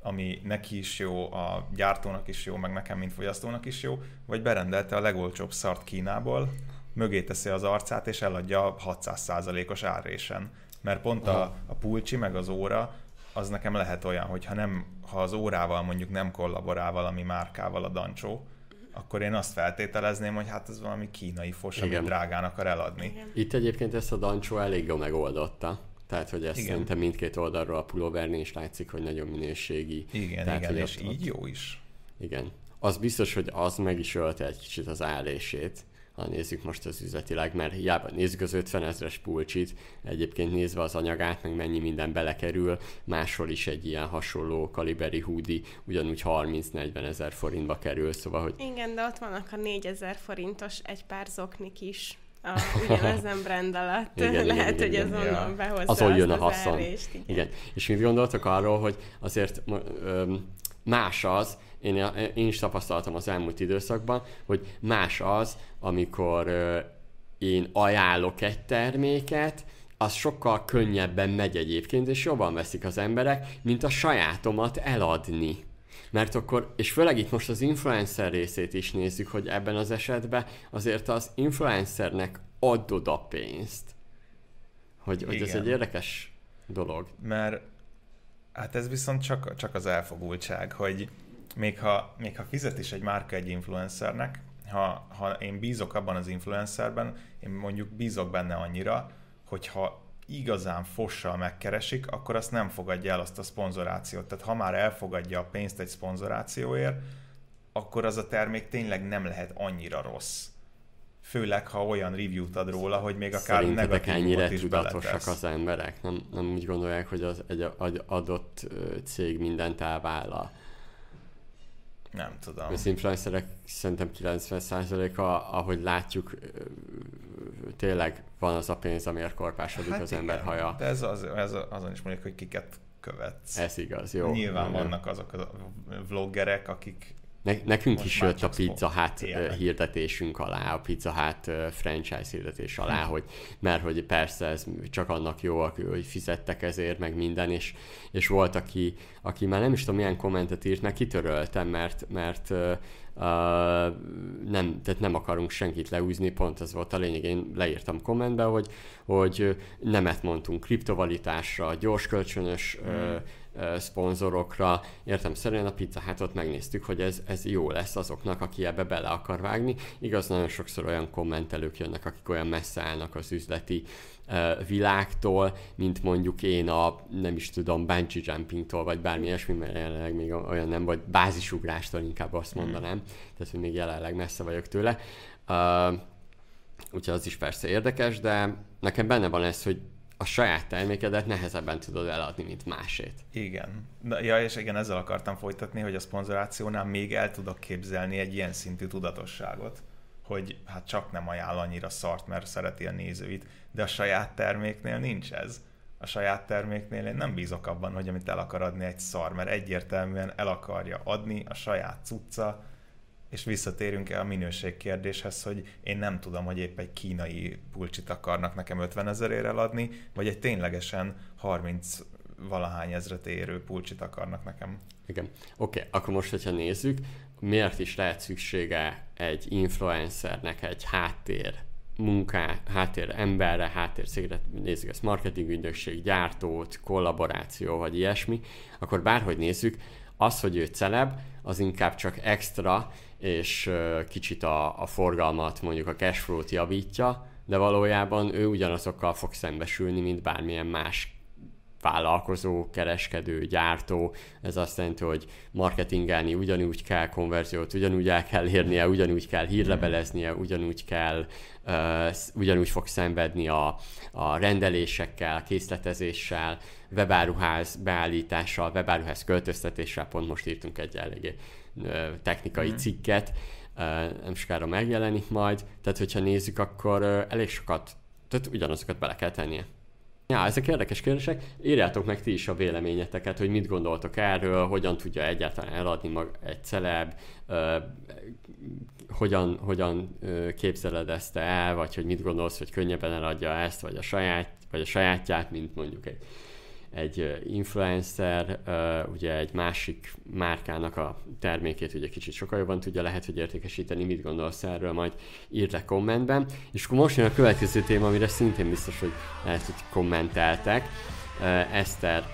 ami neki is jó, a gyártónak is jó, meg nekem, mint fogyasztónak is jó, vagy berendelte a legolcsóbb szart Kínából, mögé teszi az arcát, és eladja 600%-os árrésen. Mert pont a, a pulcsi, meg az óra, az nekem lehet olyan, hogy ha, nem, ha az órával mondjuk nem kollaborál valami márkával a dancsó, akkor én azt feltételezném, hogy hát ez valami kínai fos, Igen. amit drágán akar eladni. Igen. Itt egyébként ezt a dancsó elég jól megoldotta. Tehát, hogy ezt igen. szerintem mindkét oldalról a pulóvernél is látszik, hogy nagyon minőségi. Igen, Tehát, igen, és ott, így jó is. Igen. Az biztos, hogy az meg is ölte egy kicsit az állését, ha nézzük most az üzletileg, mert hiába nézzük az 50 ezres pulcsit, egyébként nézve az anyagát, meg mennyi minden belekerül, máshol is egy ilyen hasonló kaliberi húdi ugyanúgy 30-40 ezer forintba kerül, szóval, hogy... Igen, de ott vannak a 4000 forintos egy pár zoknik is a, ugyanezen brand alatt. Igen, Lehet, igen, hogy igen, az onnan ja. behozza Azon jön a haszon. Árést, igen. igen. És mit gondoltok arról, hogy azért öm, más az, én, én is tapasztaltam az elmúlt időszakban, hogy más az, amikor ö, én ajánlok egy terméket, az sokkal könnyebben megy egyébként, és jobban veszik az emberek, mint a sajátomat eladni. Mert akkor, és főleg itt most az influencer részét is nézzük, hogy ebben az esetben azért az influencernek adod a pénzt. Hogy, hogy ez egy érdekes dolog. Mert hát ez viszont csak, csak az elfogultság, hogy még ha, még ha fizet is egy márka egy influencernek, ha, ha én bízok abban az influencerben, én mondjuk bízok benne annyira, hogyha igazán fossal megkeresik, akkor azt nem fogadja el azt a szponzorációt. Tehát ha már elfogadja a pénzt egy szponzorációért, akkor az a termék tényleg nem lehet annyira rossz. Főleg, ha olyan review-t ad róla, hogy még akár ennyire is tudatosak az emberek? Nem, nem úgy gondolják, hogy az egy adott cég mindent elvállal? Nem tudom. Az influencerek szerintem 90%-a, ahogy látjuk, tényleg van az a pénz, amiért korpásodik hát az igen, ember haja. De ez, az, ez azon is mondjuk, hogy kiket követsz. Ez igaz, jó. Nyilván nem. vannak azok a vloggerek, akik ne, nekünk is jött a Pizza Hut élnek. hirdetésünk alá, a Pizza Hut franchise hirdetés alá, hm. hogy, mert hogy persze ez csak annak jó, hogy fizettek ezért, meg minden, és, és volt, aki, aki már nem is tudom milyen kommentet írt, meg kitöröltem, mert, mert Uh, nem, tehát nem akarunk senkit leúzni, pont ez volt a lényeg. Én leírtam kommentbe, hogy, hogy nemet mondtunk kriptovalitásra, gyors kölcsönös mm. uh, szponzorokra. Értem szerint a Pizza ott megnéztük, hogy ez, ez jó lesz azoknak, aki ebbe bele akar vágni. Igaz, nagyon sokszor olyan kommentelők jönnek, akik olyan messze állnak az üzleti világtól, mint mondjuk én a, nem is tudom, bungee jumpingtól, vagy bármi ilyesmi, mert jelenleg még olyan nem, vagy bázisugrástól inkább azt hmm. mondanám, mm. tehát hogy még jelenleg messze vagyok tőle. Uh, úgyhogy az is persze érdekes, de nekem benne van ez, hogy a saját termékedet nehezebben tudod eladni, mint másét. Igen. Ja, és igen, ezzel akartam folytatni, hogy a szponzorációnál még el tudok képzelni egy ilyen szintű tudatosságot, hogy hát csak nem ajánl annyira szart, mert szereti a nézőit, de a saját terméknél nincs ez. A saját terméknél én nem bízok abban, hogy amit el akar adni egy szar, mert egyértelműen el akarja adni a saját cucca, és visszatérünk el a minőség kérdéshez, hogy én nem tudom, hogy épp egy kínai pulcsit akarnak nekem 50 ezerért eladni, vagy egy ténylegesen 30 valahány ezret érő pulcsit akarnak nekem. Igen. Oké, okay, akkor most, hogyha nézzük, miért is lehet szüksége egy influencernek egy háttér munká, háttér emberre, háttér cégre, nézzük ezt marketing ügynökség, gyártót, kollaboráció, vagy ilyesmi, akkor bárhogy nézzük, az, hogy ő celeb, az inkább csak extra, és kicsit a, a forgalmat, mondjuk a cashflow-t javítja, de valójában ő ugyanazokkal fog szembesülni, mint bármilyen más vállalkozó, kereskedő, gyártó. Ez azt jelenti, hogy marketingelni ugyanúgy kell konverziót, ugyanúgy el kell érnie, ugyanúgy kell hírleveleznie, ugyanúgy kell, uh, ugyanúgy fog szenvedni a, a rendelésekkel, készletezéssel, webáruház beállítással, webáruház költöztetéssel, pont most írtunk egy eléggé technikai mm. cikket, nem sokára megjelenik majd, tehát hogyha nézzük, akkor elég sokat, tehát ugyanazokat bele kell tennie. Ja, ezek érdekes kérdések. Írjátok meg ti is a véleményeteket, hogy mit gondoltok erről, hogyan tudja egyáltalán eladni mag egy celeb, uh, hogyan, hogyan uh, képzeled ezt el, vagy hogy mit gondolsz, hogy könnyebben eladja ezt, vagy a saját, vagy a sajátját, mint mondjuk egy egy influencer, ugye egy másik márkának a termékét ugye kicsit sokkal jobban tudja lehet, hogy értékesíteni, mit gondolsz erről, majd írd le kommentben. És akkor most jön a következő téma, amire szintén biztos, hogy lehet, hogy kommenteltek. Eszter,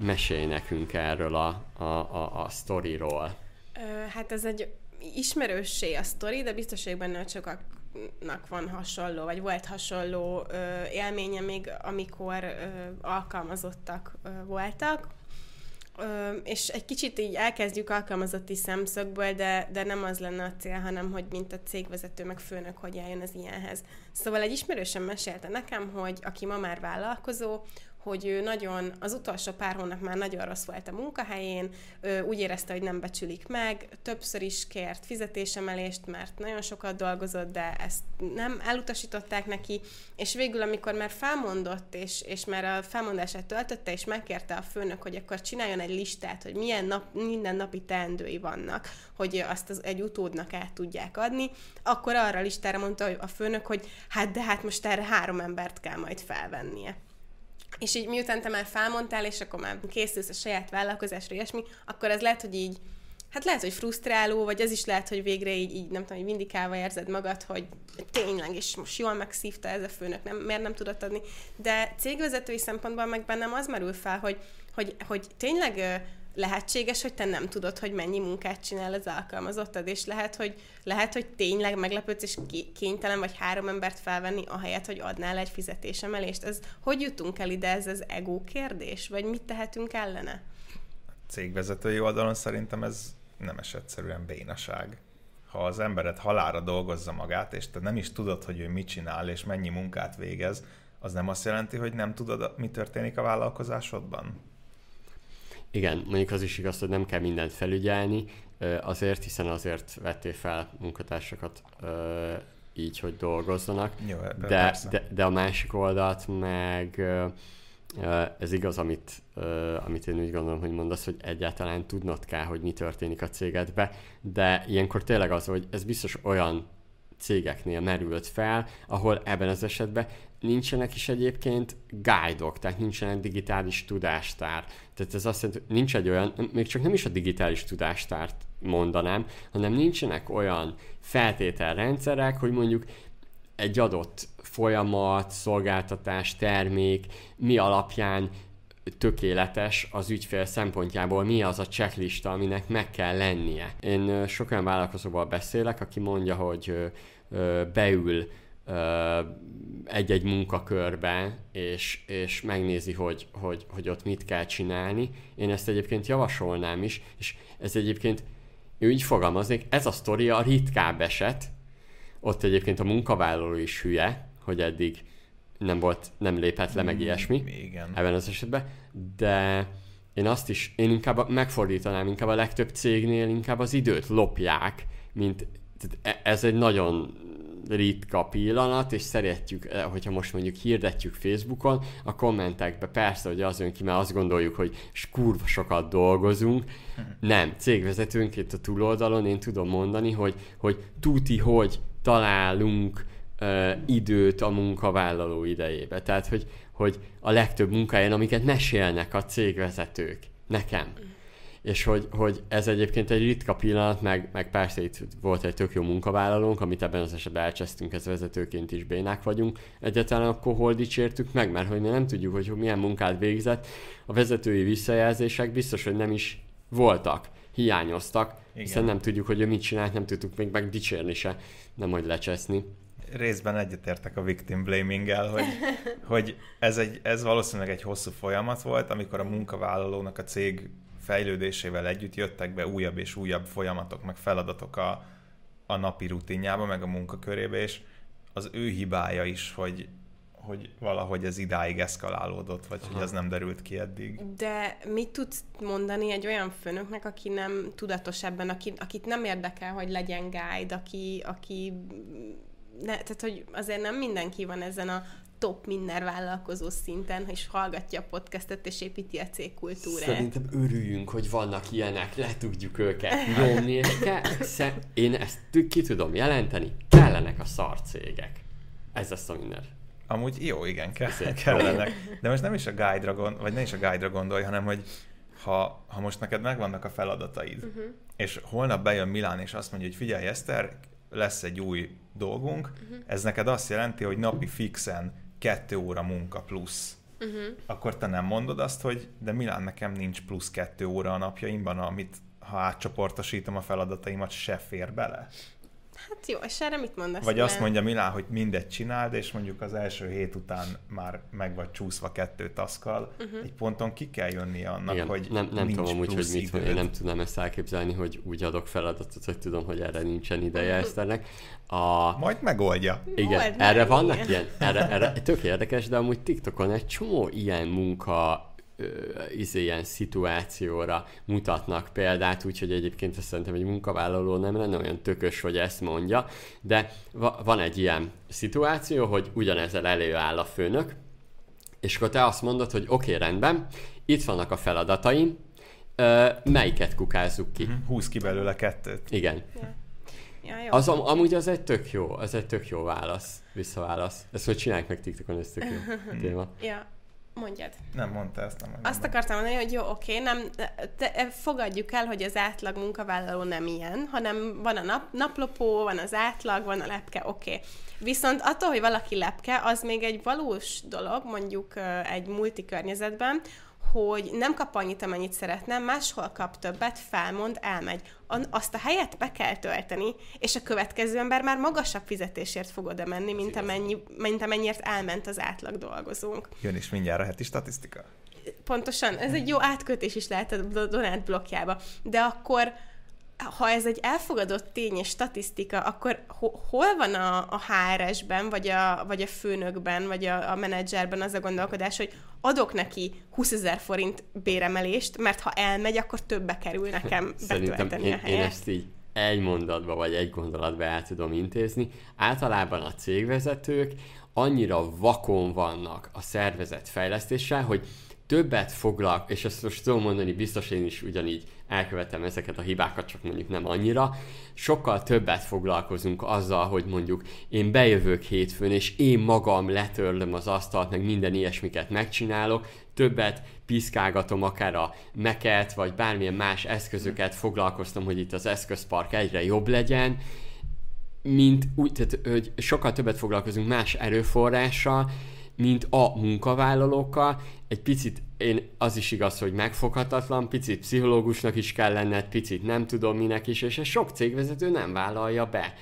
mesélj nekünk erről a, a, a, a sztoriról. Hát ez egy ismerőssé a sztori, de biztos vagyok benne, hogy sokak nak van hasonló, vagy volt hasonló ö, élménye még, amikor ö, alkalmazottak ö, voltak. Ö, és egy kicsit így elkezdjük alkalmazotti szemszögből, de, de nem az lenne a cél, hanem hogy mint a cégvezető, meg főnök, hogy eljön az ilyenhez. Szóval egy ismerősen mesélte nekem, hogy aki ma már vállalkozó, hogy ő nagyon, az utolsó pár hónap már nagyon rossz volt a munkahelyén, úgy érezte, hogy nem becsülik meg, többször is kért fizetésemelést, mert nagyon sokat dolgozott, de ezt nem elutasították neki, és végül, amikor már felmondott, és, és már a felmondását töltötte, és megkérte a főnök, hogy akkor csináljon egy listát, hogy milyen nap, minden napi teendői vannak, hogy azt az, egy utódnak át tudják adni, akkor arra a listára mondta a főnök, hogy hát de hát most erre három embert kell majd felvennie. És így miután te már felmondtál, és akkor már készülsz a saját vállalkozásra, ilyesmi, akkor ez lehet, hogy így hát lehet, hogy frusztráló, vagy az is lehet, hogy végre így, így nem tudom, hogy vindikálva érzed magad, hogy tényleg, és most jól megszívta ez a főnök, nem, miért nem tudott adni. De cégvezetői szempontból meg bennem az merül fel, hogy, hogy, hogy tényleg lehetséges, hogy te nem tudod, hogy mennyi munkát csinál az alkalmazottad, és lehet, hogy, lehet, hogy tényleg meglepődsz, és kénytelen vagy három embert felvenni, ahelyett, hogy adnál egy fizetésemelést. Ez hogy jutunk el ide, ez az ego kérdés, vagy mit tehetünk ellene? A cégvezetői oldalon szerintem ez nem egyszerűen bénaság. Ha az embered halára dolgozza magát, és te nem is tudod, hogy ő mit csinál, és mennyi munkát végez, az nem azt jelenti, hogy nem tudod, mi történik a vállalkozásodban? Igen, mondjuk az is igaz, hogy nem kell mindent felügyelni, azért, hiszen azért vettél fel munkatársakat így, hogy dolgozzanak. Jó, de, de, de a másik oldalt meg ez igaz, amit, amit én úgy gondolom, hogy mondasz, hogy egyáltalán tudnod kell, hogy mi történik a cégedbe, de ilyenkor tényleg az, hogy ez biztos olyan cégeknél merült fel, ahol ebben az esetben nincsenek is egyébként guide-ok, tehát nincsenek digitális tudástár. Tehát ez azt jelenti, nincs egy olyan, még csak nem is a digitális tudástárt mondanám, hanem nincsenek olyan feltételrendszerek, hogy mondjuk egy adott folyamat, szolgáltatás, termék mi alapján tökéletes az ügyfél szempontjából, mi az a checklista, aminek meg kell lennie. Én sok olyan vállalkozóval beszélek, aki mondja, hogy beül egy-egy munkakörbe, és, és megnézi, hogy, hogy, hogy ott mit kell csinálni. Én ezt egyébként javasolnám is, és ez egyébként, ő így fogalmaznék, ez a sztori a ritkább eset, ott egyébként a munkavállaló is hülye, hogy eddig nem volt, nem lépett le, meg mm, ilyesmi Igen. ebben az esetben, de én azt is, én inkább megfordítanám, inkább a legtöbb cégnél inkább az időt lopják, mint e- ez egy nagyon ritka pillanat, és szeretjük, eh, hogyha most mondjuk hirdetjük Facebookon, a kommentekbe persze, hogy az jön ki, mert azt gondoljuk, hogy kurva sokat dolgozunk. Nem, cégvezetőnként a túloldalon én tudom mondani, hogy, hogy tuti, hogy találunk uh, időt a munkavállaló idejébe. Tehát, hogy, hogy a legtöbb munkáján, amiket mesélnek a cégvezetők nekem, és hogy, hogy ez egyébként egy ritka pillanat, meg, meg persze itt volt egy tök jó munkavállalónk, amit ebben az esetben elcsesztünk, ez vezetőként is bénák vagyunk. Egyáltalán akkor hol dicsértük meg, mert hogy mi nem tudjuk, hogy milyen munkát végzett. A vezetői visszajelzések biztos, hogy nem is voltak, hiányoztak, Igen. hiszen nem tudjuk, hogy ő mit csinált, nem tudtuk még meg dicsérni se, nem hogy lecseszni részben egyetértek a victim blaming hogy, hogy ez, egy, ez valószínűleg egy hosszú folyamat volt, amikor a munkavállalónak a cég fejlődésével együtt jöttek be újabb és újabb folyamatok, meg feladatok a, a napi rutinjába, meg a munkakörébe, és az ő hibája is, hogy, hogy valahogy ez idáig eszkalálódott, vagy Aha. hogy ez nem derült ki eddig. De mit tudsz mondani egy olyan főnöknek, aki nem tudatos ebben, aki, akit nem érdekel, hogy legyen guide, aki, aki ne, tehát hogy azért nem mindenki van ezen a top minden vállalkozó szinten, és hallgatja a podcastet, és építi a cégkultúrát. Szerintem örüljünk, hogy vannak ilyenek, le tudjuk őket nyomni, és ke- én ezt ki tudom jelenteni, kellenek a szarcégek. Ez lesz a minden. Amúgy jó, igen, ke- kellenek. De most nem is a guide gond, vagy nem is a guide gondolj, hanem hogy ha, ha most neked megvannak a feladataid, uh-huh. és holnap bejön Milán, és azt mondja, hogy figyelj Eszter, lesz egy új dolgunk, uh-huh. ez neked azt jelenti, hogy napi fixen kettő óra munka plusz. Uh-huh. Akkor te nem mondod azt, hogy de Milán nekem nincs plusz kettő óra a napjaimban, amit ha átcsoportosítom a feladataimat, se fér bele. Hát jó, és erre mit mondasz? Vagy azt mondja Milán, hogy mindegy csináld, és mondjuk az első hét után már meg vagy csúszva kettő taszkal, uh-huh. egy ponton ki kell jönni annak, Igen, hogy nem, nem tudom amúgy, hogy mit van, én nem tudnám ezt elképzelni, hogy úgy adok feladatot, hogy tudom, hogy erre nincsen ideje uh-huh. Eszternek. A... Majd megoldja. Igen, Majd erre vannak ilyen, erre, erre tök érdekes, de amúgy TikTokon egy csomó ilyen munka izé, ilyen szituációra mutatnak példát, úgyhogy egyébként ezt szerintem egy munkavállaló nem lenne olyan tökös, hogy ezt mondja, de va- van egy ilyen szituáció, hogy ugyanezzel előáll a főnök, és akkor te azt mondod, hogy oké, okay, rendben, itt vannak a feladataim, ö, melyiket kukázzuk ki? Mhm, húz ki belőle kettőt. Igen. Ja. Ja, jó. Az, am, amúgy az egy tök jó, az egy tök jó válasz, visszaválasz. Ezt hogy csinálják meg TikTokon, ez tök jó téma. Ja, Mondjad. Nem mondta ezt, nem mondjad. Azt akartam mondani, hogy jó, oké, nem, te, fogadjuk el, hogy az átlag munkavállaló nem ilyen, hanem van a nap, naplopó, van az átlag, van a lepke, oké. Viszont attól, hogy valaki lepke, az még egy valós dolog, mondjuk egy multikörnyezetben, hogy nem kap annyit, amennyit szeretne, máshol kap többet, felmond, elmegy. Azt a helyet be kell tölteni, és a következő ember már magasabb fizetésért fog oda menni, mint, amennyi, mint amennyiért elment az átlag dolgozónk. Jön is mindjárt a heti statisztika. Pontosan, ez egy jó átkötés is lehet a Donát blokkjába. De akkor ha ez egy elfogadott tény és statisztika, akkor hol van a, a HRS-ben, vagy a, vagy a főnökben, vagy a, a menedzserben az a gondolkodás, hogy adok neki 20 ezer forint béremelést, mert ha elmegy, akkor többe kerül nekem Szerintem én, a helyet. én ezt így egy mondatba vagy egy gondolatba el tudom intézni. Általában a cégvezetők annyira vakon vannak a szervezet fejlesztéssel, hogy többet foglak, és ezt most tudom mondani, biztos én is ugyanígy elkövetem ezeket a hibákat, csak mondjuk nem annyira. Sokkal többet foglalkozunk azzal, hogy mondjuk én bejövök hétfőn, és én magam letörlöm az asztalt, meg minden ilyesmiket megcsinálok, többet piszkálgatom akár a meket, vagy bármilyen más eszközöket foglalkoztam, hogy itt az eszközpark egyre jobb legyen, mint úgy, tehát, hogy sokkal többet foglalkozunk más erőforrással, mint a munkavállalókkal. Egy picit én az is igaz, hogy megfoghatatlan, picit pszichológusnak is kell lenned, picit nem tudom minek is, és ez sok cégvezető nem vállalja be.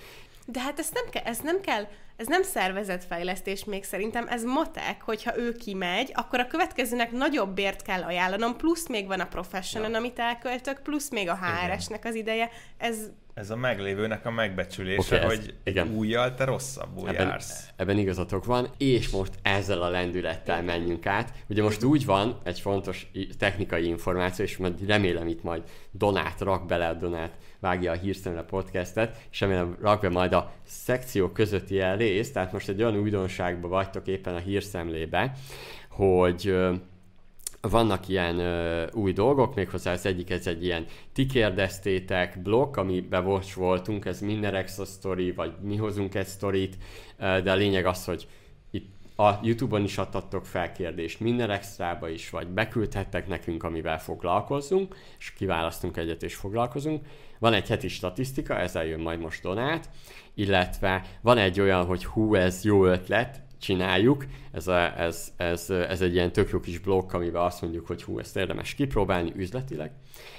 De hát ezt nem kell, ez nem kell, ez nem szervezetfejlesztés még szerintem, ez motek, hogyha ő kimegy, akkor a következőnek nagyobb bért kell ajánlanom, plusz még van a professional, ja. amit elköltök, plusz még a HRS-nek az ideje, ez ez a meglévőnek a megbecsülése, okay, hogy igen. újjal te rosszabbul ebben, jársz. Ebben igazatok van, és most ezzel a lendülettel menjünk át. Ugye most úgy van, egy fontos technikai információ, és majd remélem itt majd Donát rak bele, a Donát vágja a hírszemre podcastet, és remélem rak be majd a szekció közötti részt, tehát most egy olyan újdonságban vagytok éppen a hírszemlébe, hogy vannak ilyen ö, új dolgok, méghozzá az egyik ez egy ilyen ti kérdeztétek blokk, amiben most voltunk, ez minden extra story, vagy mi hozunk egy sztorit, de a lényeg az, hogy itt a Youtube-on is adtatok fel kérdést minden extrába is, vagy beküldhettek nekünk, amivel foglalkozunk, és kiválasztunk egyet és foglalkozunk. Van egy heti statisztika, ezzel jön majd most Donát, illetve van egy olyan, hogy hú, ez jó ötlet, csináljuk. Ez, a, ez, ez, ez egy ilyen tök jó kis blokk, amiben azt mondjuk, hogy hú, ezt érdemes kipróbálni üzletileg.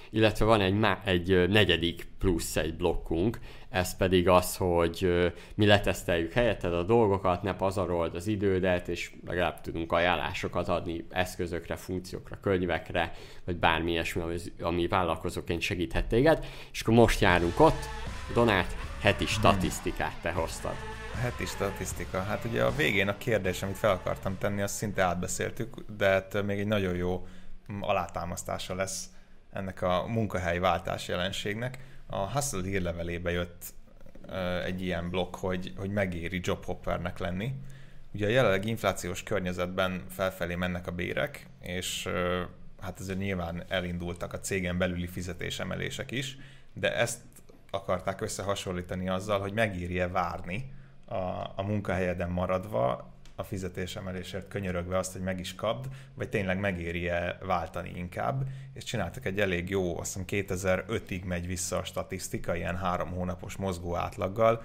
Illetve van egy, egy negyedik plusz egy blokkunk, ez pedig az, hogy mi leteszteljük helyetted a dolgokat, ne pazarold az idődet, és legalább tudunk ajánlásokat adni eszközökre, funkciókra, könyvekre, vagy bármi ilyesmi, ami vállalkozóként segíthet téged. És akkor most járunk ott, Donát, heti statisztikát te hoztad heti statisztika. Hát ugye a végén a kérdés, amit fel akartam tenni, azt szinte átbeszéltük, de hát még egy nagyon jó alátámasztása lesz ennek a munkahely váltás jelenségnek. A Hustle hírlevelébe jött egy ilyen blokk, hogy, hogy megéri jobhoppernek lenni. Ugye a jelenlegi inflációs környezetben felfelé mennek a bérek, és hát ezért nyilván elindultak a cégen belüli fizetésemelések is, de ezt akarták összehasonlítani azzal, hogy megéri-e várni a, a munkahelyeden maradva, a fizetésemelésért könyörögve azt, hogy meg is kapd, vagy tényleg megéri-e váltani inkább, és csináltak egy elég jó, azt hiszem 2005-ig megy vissza a statisztika, ilyen három hónapos mozgó átlaggal.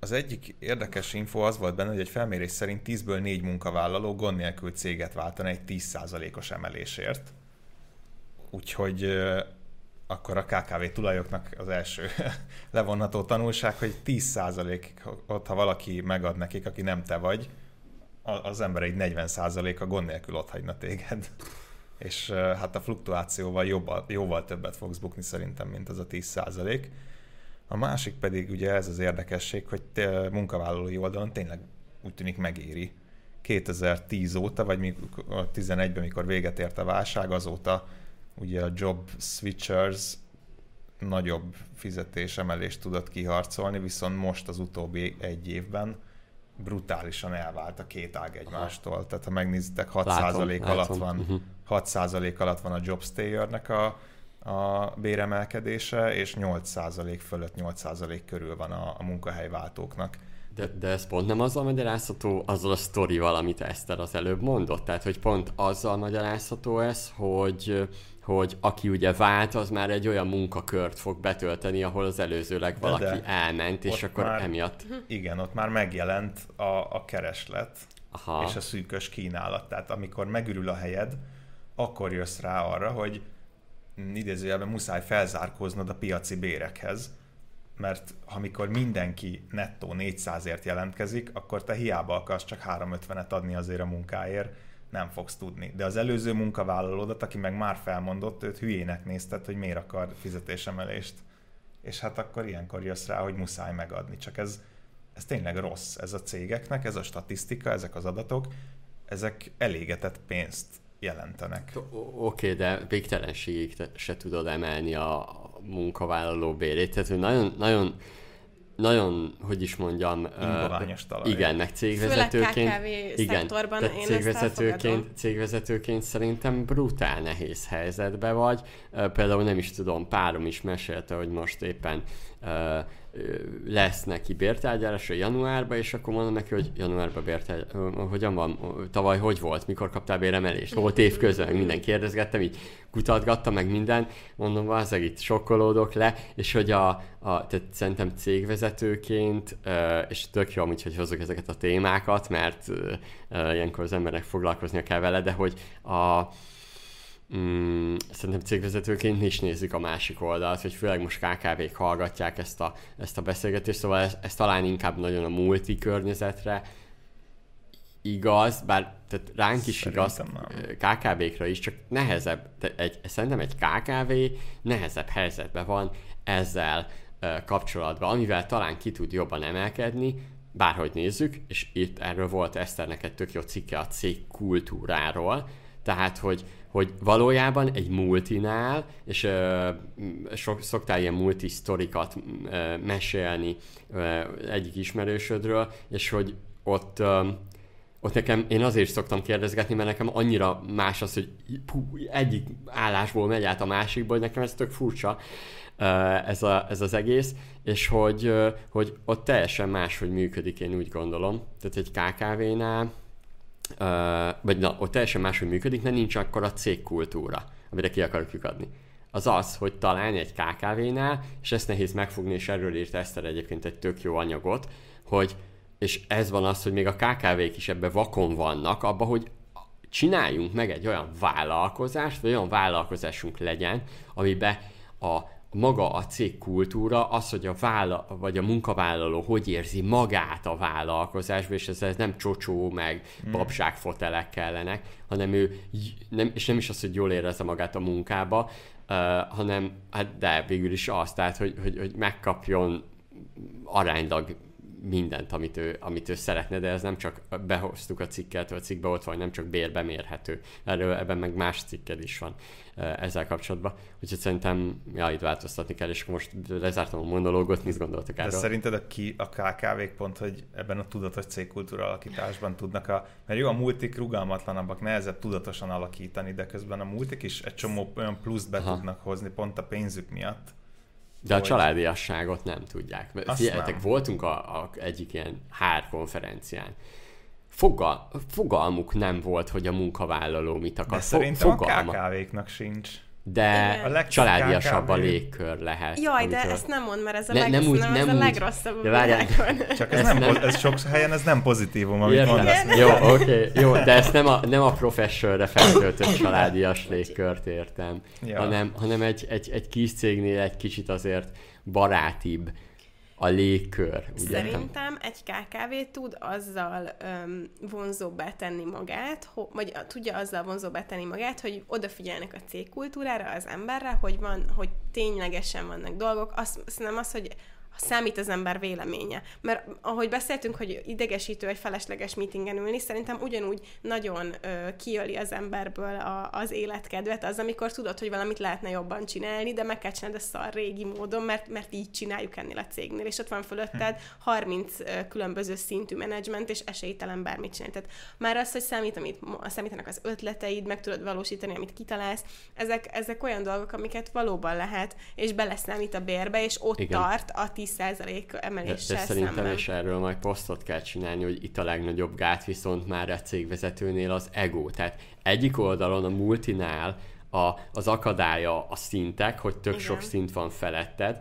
Az egyik érdekes info az volt benne, hogy egy felmérés szerint 10-ből 4 munkavállaló gond nélkül céget váltana egy 10%-os emelésért. Úgyhogy akkor a KKV tulajoknak az első levonható tanulság, hogy 10%-ot, ha valaki megad nekik, aki nem te vagy, az embereid 40%-a gond nélkül ott hagyna téged. És hát a fluktuációval jobban, jóval többet fogsz bukni szerintem, mint az a 10%. A másik pedig ugye ez az érdekesség, hogy te munkavállalói oldalon tényleg úgy tűnik megéri. 2010 óta, vagy 11-ben, mikor véget ért a válság, azóta ugye a job switchers nagyobb fizetésemelést tudott kiharcolni, viszont most az utóbbi egy évben brutálisan elvált a két ág egymástól. Aha. Tehát ha megnézitek, 6% látom, alatt látom. van uh-huh. Mhm. 6% alatt van a jobstayernek a, a béremelkedése, és 8% fölött 8% körül van a, a munkahelyváltóknak. De, de ez pont nem azzal magyarázható, azzal a sztorival, amit Eszter az előbb mondott. Tehát, hogy pont azzal magyarázható ez, hogy hogy aki ugye vált, az már egy olyan munkakört fog betölteni, ahol az előzőleg valaki de, de. elment, és akkor már, emiatt... Igen, ott már megjelent a, a kereslet Aha. és a szűkös kínálat. Tehát amikor megürül a helyed, akkor jössz rá arra, hogy idézőjelben muszáj felzárkóznod a piaci bérekhez, mert amikor mindenki nettó 400-ért jelentkezik, akkor te hiába akarsz csak 350-et adni azért a munkáért, nem fogsz tudni. De az előző munkavállalódat, aki meg már felmondott, őt hülyének nézted, hogy miért akar fizetésemelést. És hát akkor ilyenkor jössz rá, hogy muszáj megadni. Csak ez, ez tényleg rossz. Ez a cégeknek, ez a statisztika, ezek az adatok, ezek elégetett pénzt jelentenek. Oké, de végtelenségig se tudod emelni a munkavállaló bérét. Tehát, hogy nagyon, nagyon nagyon, hogy is mondjam, Ingoványos talaj. Igen, meg cégvezetőként, igen, tehát cégvezetőként, cégvezetőként szerintem brutál nehéz helyzetbe vagy. Például nem is tudom, párom is mesélte, hogy most éppen lesz neki bértárgyalásra januárban, és akkor mondom neki, hogy januárban bértárgyalás, hogyan van, tavaly hogy volt, mikor kaptál béremelést, volt év közben, meg minden kérdezgettem, így kutatgattam meg minden, mondom, az itt sokkolódok le, és hogy a, a tehát szerintem cégvezetőként, és tök jó amúgy, hogy hozok ezeket a témákat, mert ilyenkor az embernek foglalkoznia kell vele, de hogy a, mm, szerintem cégvezetőként is nézzük a másik oldalt, hogy főleg most KKV-k hallgatják ezt a, ezt a beszélgetést, szóval ez, ez talán inkább nagyon a multi környezetre igaz, bár tehát ránk is igaz, KKV-kra is, csak nehezebb, egy, szerintem egy KKV nehezebb helyzetben van ezzel kapcsolatban, amivel talán ki tud jobban emelkedni, bárhogy nézzük, és itt erről volt Eszternek egy tök jó cikke a cég kultúráról, tehát, hogy hogy valójában egy multinál, és ö, sok, szoktál ilyen multi sztorikat ö, mesélni ö, egyik ismerősödről, és hogy ott ö, ott nekem, én azért szoktam kérdezgetni, mert nekem annyira más az, hogy pú, egyik állásból megy át a másikból, hogy nekem ez tök furcsa ez, a, ez az egész, és hogy, hogy ott teljesen máshogy működik, én úgy gondolom. Tehát egy KKV-nál vagy na, ott teljesen máshogy működik, mert nincs akkor a cégkultúra, amire ki akarok lyukadni. Az az, hogy talán egy KKV-nál, és ezt nehéz megfogni, és erről írt Eszter egyébként egy tök jó anyagot, hogy, és ez van az, hogy még a KKV-k is ebbe vakon vannak, abba, hogy csináljunk meg egy olyan vállalkozást, vagy olyan vállalkozásunk legyen, amiben a maga a cég kultúra, az, hogy a vála, vagy a munkavállaló hogy érzi magát a vállalkozásban, és ez, ez nem csocsó, meg hmm. babságfotelek kellenek, hanem ő, nem, és nem is az, hogy jól érezze magát a munkába, uh, hanem, hát de végül is az, tehát, hogy, hogy, hogy megkapjon aránylag mindent, amit ő, amit ő szeretne, de ez nem csak behoztuk a cikket, a cikkbe ott van, nem csak bérbe mérhető. Erről ebben meg más cikked is van ezzel kapcsolatban. Úgyhogy szerintem, ja, itt változtatni kell, és most lezártam a monológot, mit gondoltak erről? De szerinted a, ki, a KKV-k pont, hogy ebben a tudatos cégkultúra alakításban tudnak a, mert jó, a multik rugalmatlanabbak, nehezebb tudatosan alakítani, de közben a multik is egy csomó olyan pluszt be Aha. tudnak hozni pont a pénzük miatt. De a családiasságot nem tudják. Figyeljetek, voltunk a, a egyik ilyen hár konferencián. Fogal, fogalmuk nem volt, hogy a munkavállaló mit akar. De szerintem Fogalma. a KKV-knak sincs de a családiasabb a légkör lehet. Jaj, de ezt nem mond, mert ez a, ne, leg, nem úgy, nem ez a legrosszabb de várjál, Csak ez, ez nem, nem, ez sok helyen ez nem pozitívum, amit Értem. mondasz. Jó, oké, okay, jó, de ezt nem a, nem a professionre feltöltött családias légkört értem, ja. hanem, hanem egy, egy, egy kis cégnél egy kicsit azért barátibb a légkör. Ugye? Szerintem egy KKV tud azzal um, vonzóbbá tenni magát, ho, vagy tudja azzal vonzóbbá tenni magát, hogy odafigyelnek a cégkultúrára, az emberre, hogy van, hogy ténylegesen vannak dolgok. Azt nem az, hogy számít az ember véleménye. Mert ahogy beszéltünk, hogy idegesítő egy felesleges meetingen ülni, szerintem ugyanúgy nagyon ö, kiöli az emberből a, az életkedvet az, amikor tudod, hogy valamit lehetne jobban csinálni, de meg kell csinálni ezt a régi módon, mert, mert így csináljuk ennél a cégnél, és ott van fölötted 30 hm. különböző szintű menedzsment, és esélytelen bármit csinálni. Tehát már az, hogy számít, amit, számítanak az ötleteid, meg tudod valósítani, amit kitalálsz, ezek, ezek olyan dolgok, amiket valóban lehet, és beleszámít a bérbe, és ott Igen. tart a 10 10% emeléssel de, de szerintem szemben. és erről majd posztot kell csinálni, hogy itt a legnagyobb gát viszont már a cégvezetőnél az ego. Tehát egyik oldalon a multinál a, az akadálya a szintek, hogy tök Igen. sok szint van feletted,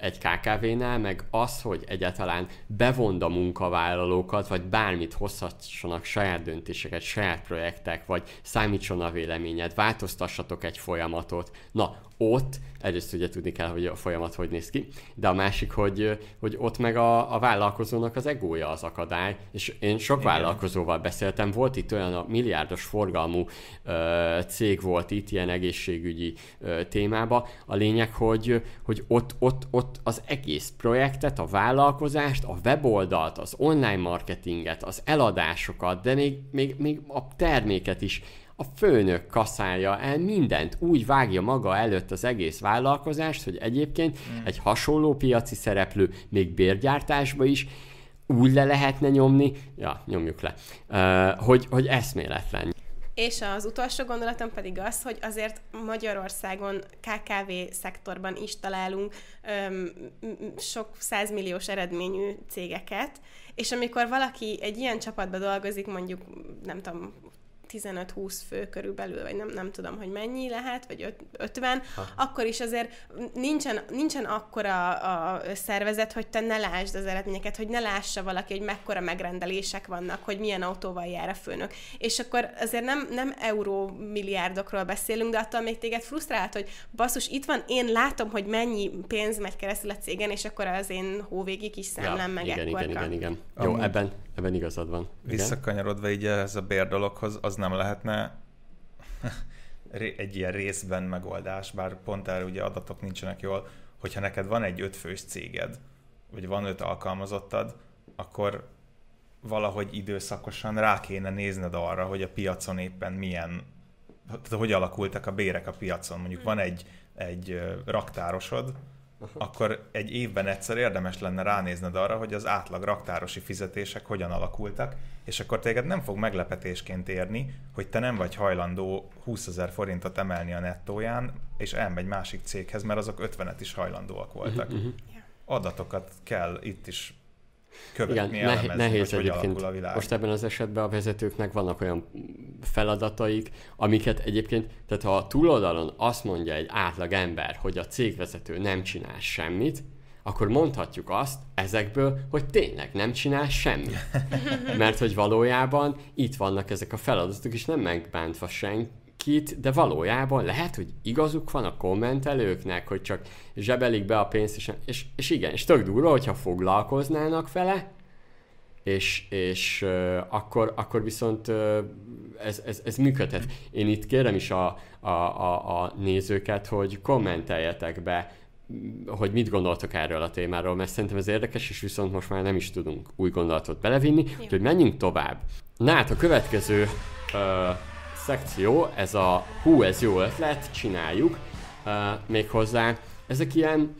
egy KKV-nál, meg az, hogy egyáltalán bevond a munkavállalókat, vagy bármit hozhassanak saját döntéseket, saját projektek, vagy számítson a véleményed, változtassatok egy folyamatot. Na, ott egyrészt ugye tudni kell, hogy a folyamat hogy néz ki, de a másik, hogy, hogy ott meg a, a vállalkozónak az egója az akadály, és én sok Igen. vállalkozóval beszéltem, volt itt olyan a milliárdos forgalmú ö, cég volt itt ilyen egészségügyi ö, témába, a lényeg, hogy, hogy ott, ott, ott az egész projektet, a vállalkozást, a weboldalt, az online marketinget, az eladásokat, de még, még, még a terméket is a főnök kaszálja el mindent, úgy vágja maga előtt az egész vállalkozást, hogy egyébként mm. egy hasonló piaci szereplő még bérgyártásba is úgy le lehetne nyomni, ja, nyomjuk le, uh, hogy, hogy eszméletlen. És az utolsó gondolatom pedig az, hogy azért Magyarországon KKV szektorban is találunk öm, sok százmilliós eredményű cégeket, és amikor valaki egy ilyen csapatban dolgozik, mondjuk nem tudom, 15-20 fő körülbelül, vagy nem, nem tudom, hogy mennyi lehet, vagy 50, ha. akkor is azért nincsen, nincsen akkora a szervezet, hogy te ne lásd az eredményeket, hogy ne lássa valaki, hogy mekkora megrendelések vannak, hogy milyen autóval jár a főnök. És akkor azért nem, nem euró milliárdokról beszélünk, de attól még téged frusztrált, hogy basszus, itt van, én látom, hogy mennyi pénz megy keresztül a cégen, és akkor az én hóvégi kis számlám ja, meg igen, igen, igen, igen. Jó, Amúgy ebben, ebben igazad van. Visszakanyarodva így ez a bérdologhoz, az nem lehetne egy ilyen részben megoldás, bár pont erre ugye adatok nincsenek jól, hogyha neked van egy ötfős céged, vagy van öt alkalmazottad, akkor valahogy időszakosan rá kéne nézned arra, hogy a piacon éppen milyen, tehát hogy alakultak a bérek a piacon. Mondjuk van egy, egy raktárosod, akkor egy évben egyszer érdemes lenne ránézned arra, hogy az átlag raktárosi fizetések hogyan alakultak, és akkor téged nem fog meglepetésként érni, hogy te nem vagy hajlandó 20 ezer forintot emelni a nettóján, és elmegy másik céghez, mert azok 50-et is hajlandóak voltak. Uh-huh. Adatokat kell itt is követni, Igen, elemezni, nehéz hogy egyébként. a világ. Most ebben az esetben a vezetőknek vannak olyan feladataik, amiket egyébként, tehát ha a túloldalon azt mondja egy átlag ember, hogy a cégvezető nem csinál semmit, akkor mondhatjuk azt ezekből, hogy tényleg nem csinál semmit. Mert hogy valójában itt vannak ezek a feladatok, és nem megbántva senki, kit, de valójában lehet, hogy igazuk van a kommentelőknek, hogy csak zsebelik be a pénzt, és, és, és igen, és tök durva, hogyha foglalkoznának vele, és, és uh, akkor, akkor viszont uh, ez, ez, ez működhet. Én itt kérem is a, a, a, a nézőket, hogy kommenteljetek be hogy mit gondoltok erről a témáról, mert szerintem ez érdekes, és viszont most már nem is tudunk új gondolatot belevinni, Jó. úgyhogy menjünk tovább. Na hát a következő uh, szekció, ez a hú, ez jó ötlet, csináljuk, uh, méghozzá ezek ilyen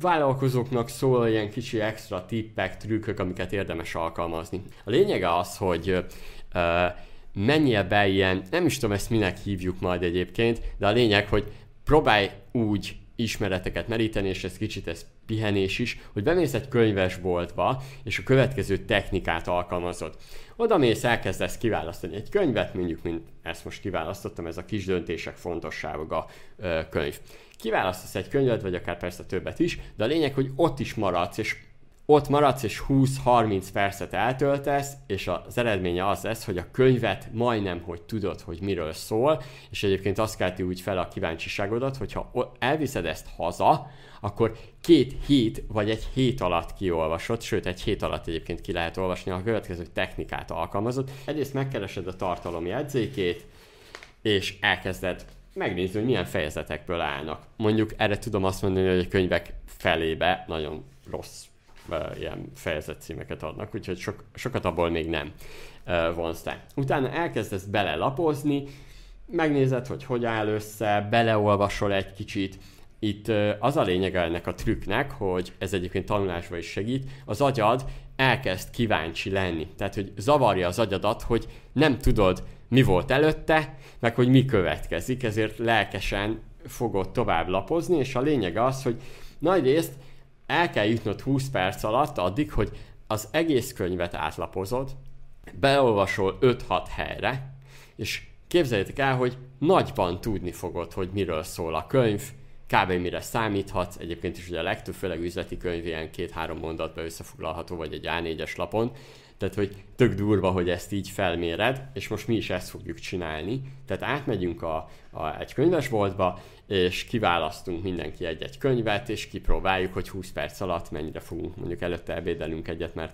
vállalkozóknak szól ilyen kicsi extra tippek, trükkök, amiket érdemes alkalmazni. A lényege az, hogy uh, menjél be ilyen, nem is tudom ezt minek hívjuk majd egyébként, de a lényeg, hogy próbálj úgy ismereteket meríteni, és ez kicsit ez pihenés is, hogy bemész egy könyvesboltba, és a következő technikát alkalmazod. Oda mész, elkezdesz kiválasztani egy könyvet, mondjuk, mint ezt most kiválasztottam, ez a kis döntések fontossága könyv. Kiválasztasz egy könyvet, vagy akár persze többet is, de a lényeg, hogy ott is maradsz, és ott maradsz, és 20-30 percet eltöltesz, és az eredménye az lesz, hogy a könyvet majdnem, hogy tudod, hogy miről szól, és egyébként azt kelti úgy fel a kíváncsiságodat, hogyha elviszed ezt haza, akkor két hét vagy egy hét alatt kiolvasod, sőt egy hét alatt egyébként ki lehet olvasni, a következő technikát alkalmazod. Egyrészt megkeresed a tartalom jegyzékét, és elkezded megnézni, hogy milyen fejezetekből állnak. Mondjuk erre tudom azt mondani, hogy a könyvek felébe nagyon rossz ilyen fejezet címeket adnak, úgyhogy sok, sokat abból még nem vonsz le. Utána elkezdesz belelapozni, megnézed, hogy hogy áll össze, beleolvasol egy kicsit, itt az a lényege ennek a trükknek, hogy ez egyébként tanulásba is segít, az agyad elkezd kíváncsi lenni. Tehát, hogy zavarja az agyadat, hogy nem tudod, mi volt előtte, meg hogy mi következik, ezért lelkesen fogod tovább lapozni, és a lényeg az, hogy nagy részt el kell jutnod 20 perc alatt addig, hogy az egész könyvet átlapozod, beolvasol 5-6 helyre, és képzeljétek el, hogy nagyban tudni fogod, hogy miről szól a könyv, kb. mire számíthatsz, egyébként is ugye a legtöbb, főleg üzleti könyv ilyen két-három mondatba összefoglalható, vagy egy A4-es lapon, tehát, hogy tök durva, hogy ezt így felméred, és most mi is ezt fogjuk csinálni. Tehát átmegyünk a, a, egy könyvesboltba, és kiválasztunk mindenki egy-egy könyvet, és kipróbáljuk, hogy 20 perc alatt mennyire fogunk mondjuk előtte ebédelünk egyet, mert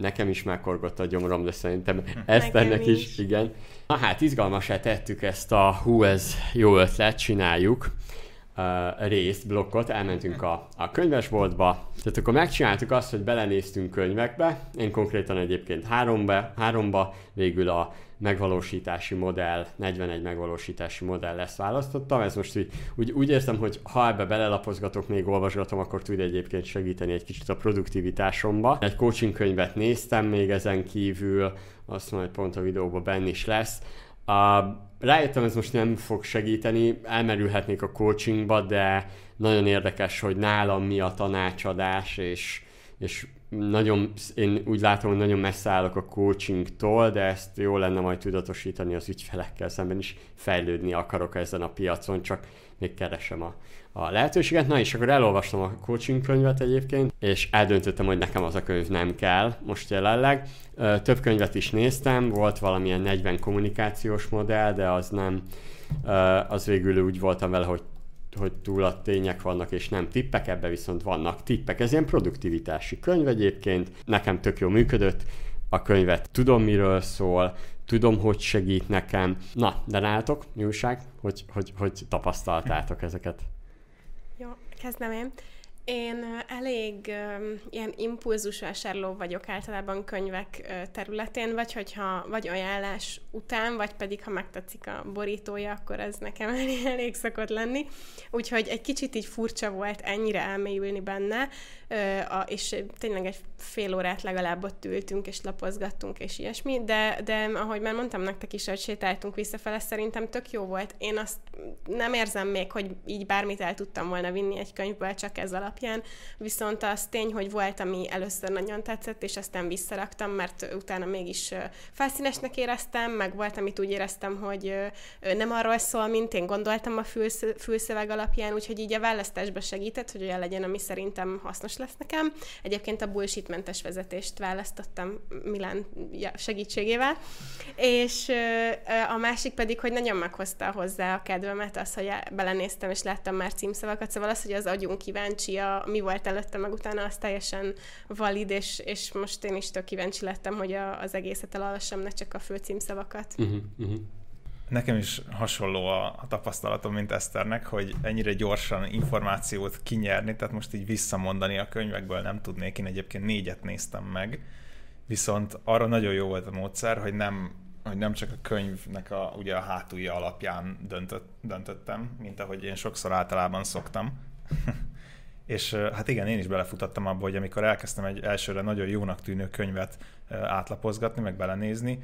nekem is megkorgott a gyomrom, de szerintem Eszternek is. is, igen. Na hát, izgalmasá tettük ezt a hú, ez jó ötlet, csináljuk uh, részt, blokkot, elmentünk a, a könyvesboltba, tehát akkor megcsináltuk azt, hogy belenéztünk könyvekbe, én konkrétan egyébként háromba, háromba végül a megvalósítási modell, 41 megvalósítási modell lesz választottam. Ez most úgy, úgy, úgy érzem, hogy ha ebbe belelapozgatok, még olvasgatom, akkor tud egyébként segíteni egy kicsit a produktivitásomba. Egy coaching könyvet néztem még ezen kívül, azt majd pont a videóban benne is lesz. A, rájöttem, ez most nem fog segíteni, elmerülhetnék a coachingba, de nagyon érdekes, hogy nálam mi a tanácsadás, és, és nagyon, én úgy látom, hogy nagyon messze állok a coachingtól, de ezt jó lenne majd tudatosítani az ügyfelekkel szemben is, fejlődni akarok ezen a piacon, csak még keresem a, a lehetőséget. Na és akkor elolvastam a coaching könyvet egyébként, és eldöntöttem, hogy nekem az a könyv nem kell most jelenleg. Több könyvet is néztem, volt valamilyen 40 kommunikációs modell, de az nem, az végül úgy voltam vele, hogy hogy túl a tények vannak és nem tippek, ebbe viszont vannak tippek. Ez ilyen produktivitási könyv egyébként, nekem tök jó működött, a könyvet tudom miről szól, tudom, hogy segít nekem. Na, de nálatok, mi hogy, hogy, hogy tapasztaltátok ezeket? Jó, kezdem én. Én elég uh, ilyen impulzusvásárló vagyok általában könyvek uh, területén, vagy hogyha vagy ajánlás után, vagy pedig ha megtetszik a borítója, akkor ez nekem elég, elég szokott lenni. Úgyhogy egy kicsit így furcsa volt ennyire elmélyülni benne, a, és tényleg egy fél órát legalább ott ültünk, és lapozgattunk, és ilyesmi, de, de ahogy már mondtam nektek is, hogy sétáltunk visszafele, szerintem tök jó volt. Én azt nem érzem még, hogy így bármit el tudtam volna vinni egy könyvből, csak ez alap alapján, viszont az tény, hogy volt, ami először nagyon tetszett, és aztán visszaraktam, mert utána mégis felszínesnek éreztem, meg volt, amit úgy éreztem, hogy nem arról szól, mint én gondoltam a fülsz, fülszöveg alapján, úgyhogy így a választásba segített, hogy olyan legyen, ami szerintem hasznos lesz nekem. Egyébként a bullshitmentes vezetést választottam Milán segítségével, és a másik pedig, hogy nagyon meghozta hozzá a kedvemet az, hogy belenéztem és láttam már címszavakat, szóval az, hogy az agyunk kíváncsi a, mi volt előtte, meg utána az teljesen valid, és, és most én is tök kíváncsi lettem, hogy a, az egészet elolvassam, ne csak a főcímszavakat. Uh-huh, uh-huh. Nekem is hasonló a, a tapasztalatom, mint Eszternek, hogy ennyire gyorsan információt kinyerni, tehát most így visszamondani a könyvekből nem tudnék, én egyébként négyet néztem meg, viszont arra nagyon jó volt a módszer, hogy nem, hogy nem csak a könyvnek a, ugye a hátulja alapján döntött, döntöttem, mint ahogy én sokszor általában szoktam. És hát igen, én is belefutottam abba, hogy amikor elkezdtem egy elsőre nagyon jónak tűnő könyvet átlapozgatni, meg belenézni,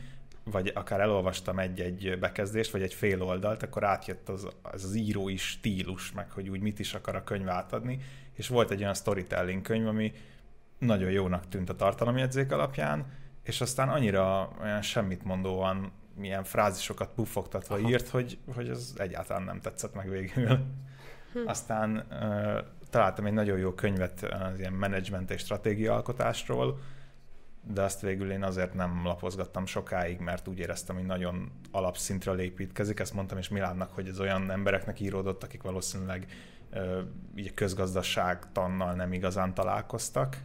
vagy akár elolvastam egy-egy bekezdést, vagy egy fél oldalt, akkor átjött az, az, az írói stílus, meg hogy úgy mit is akar a könyv átadni, és volt egy olyan storytelling könyv, ami nagyon jónak tűnt a tartalomjegyzék alapján, és aztán annyira olyan semmit mondóan milyen frázisokat puffogtatva Aha. írt, hogy, hogy ez egyáltalán nem tetszett meg végül. Hm. Aztán uh, találtam egy nagyon jó könyvet az ilyen menedzsment és stratégiaalkotásról, de azt végül én azért nem lapozgattam sokáig, mert úgy éreztem, hogy nagyon alapszintre lépítkezik. Ezt mondtam is Milánnak, hogy ez olyan embereknek íródott, akik valószínűleg uh, így közgazdaságtannal nem igazán találkoztak,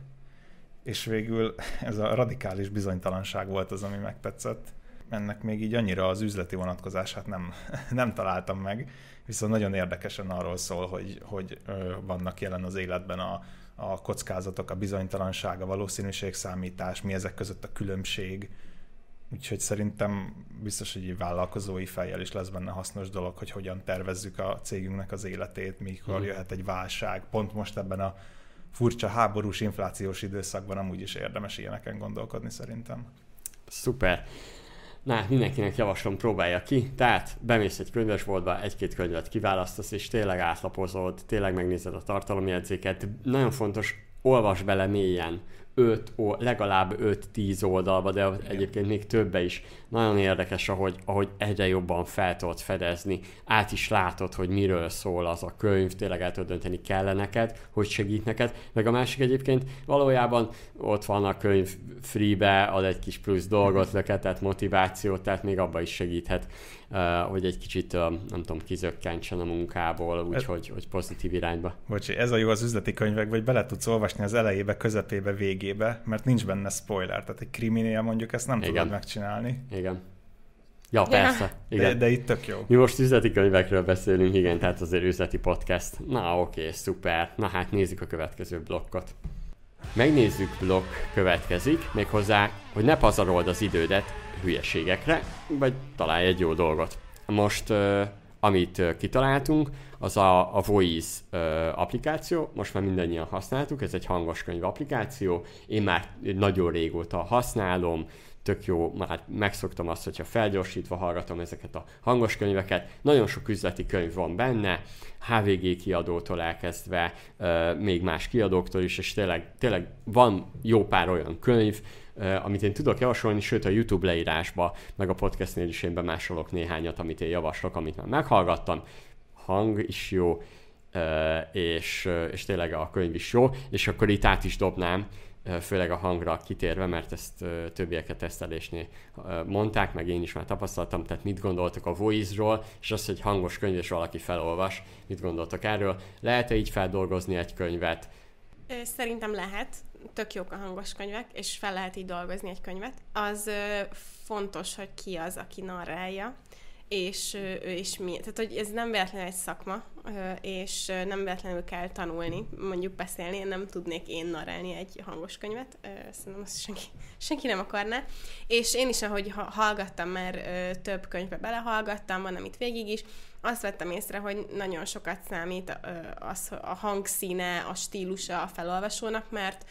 és végül ez a radikális bizonytalanság volt az, ami megtetszett. Ennek még így annyira az üzleti vonatkozását nem, nem találtam meg, viszont nagyon érdekesen arról szól, hogy, hogy vannak jelen az életben a, a kockázatok, a bizonytalanság, a valószínűségszámítás, mi ezek között a különbség. Úgyhogy szerintem biztos, hogy egy vállalkozói fejjel is lesz benne hasznos dolog, hogy hogyan tervezzük a cégünknek az életét, mikor mm. jöhet egy válság. Pont most ebben a furcsa háborús, inflációs időszakban amúgy is érdemes ilyeneken gondolkodni szerintem. Szuper. Na, mindenkinek javaslom, próbálja ki. Tehát bemész egy könyvesboltba, egy-két könyvet kiválasztasz, és tényleg átlapozod, tényleg megnézed a tartalomjegyzéket. Nagyon fontos, olvas bele mélyen, 5, legalább 5-10 oldalba, de egyébként még többe is. Nagyon érdekes, ahogy, ahogy egyre jobban fel tudod fedezni, át is látod, hogy miről szól az a könyv, tényleg el tudod dönteni kell neked, hogy segít neked. Meg a másik egyébként valójában ott van a könyv freebe, ad egy kis plusz dolgot, löketet, motivációt, tehát még abba is segíthet hogy egy kicsit, nem tudom, kizökkentsen a munkából, úgyhogy hogy pozitív irányba. Bocsi, ez a jó az üzleti könyvek, hogy bele tudsz olvasni az elejébe, közepébe, végébe, mert nincs benne spoiler, tehát egy kriminél mondjuk ezt nem Igen. tudod megcsinálni. Igen. Ja, persze. Igen. De, de itt tök jó. Mi most üzleti könyvekről beszélünk, igen, tehát azért üzleti podcast. Na oké, szuper. Na hát nézzük a következő blokkot. Megnézzük blokk következik, méghozzá, hogy ne pazarold az idődet hülyeségekre, vagy találj egy jó dolgot. Most, amit kitaláltunk, az a, a Voice applikáció, most már mindannyian használtuk, ez egy hangos könyv applikáció, én már nagyon régóta használom, tök jó, már megszoktam azt, hogyha felgyorsítva hallgatom ezeket a hangos könyveket. Nagyon sok üzleti könyv van benne, HVG kiadótól elkezdve, uh, még más kiadóktól is, és tényleg, tényleg van jó pár olyan könyv, amit én tudok javasolni, sőt a YouTube leírásba, meg a podcastnél is én bemásolok néhányat, amit én javaslok, amit már meghallgattam. Hang is jó, uh, és, és tényleg a könyv is jó, és akkor itt át is dobnám főleg a hangra kitérve, mert ezt többieket tesztelésnél mondták, meg én is már tapasztaltam, tehát mit gondoltok a Voice-ról, és az, hogy hangos könyv, és valaki felolvas, mit gondoltok erről? Lehet-e így feldolgozni egy könyvet? Szerintem lehet, tök jók a hangos könyvek, és fel lehet így dolgozni egy könyvet. Az fontos, hogy ki az, aki narrálja, és ő is mi. Tehát, hogy ez nem véletlenül egy szakma, és nem véletlenül kell tanulni, mondjuk beszélni. Én nem tudnék én narálni egy hangos könyvet, szerintem azt senki, senki nem akarná. És én is, ahogy hallgattam, mert több könyvbe belehallgattam, van, amit végig is, azt vettem észre, hogy nagyon sokat számít az a hangszíne, a stílusa a felolvasónak, mert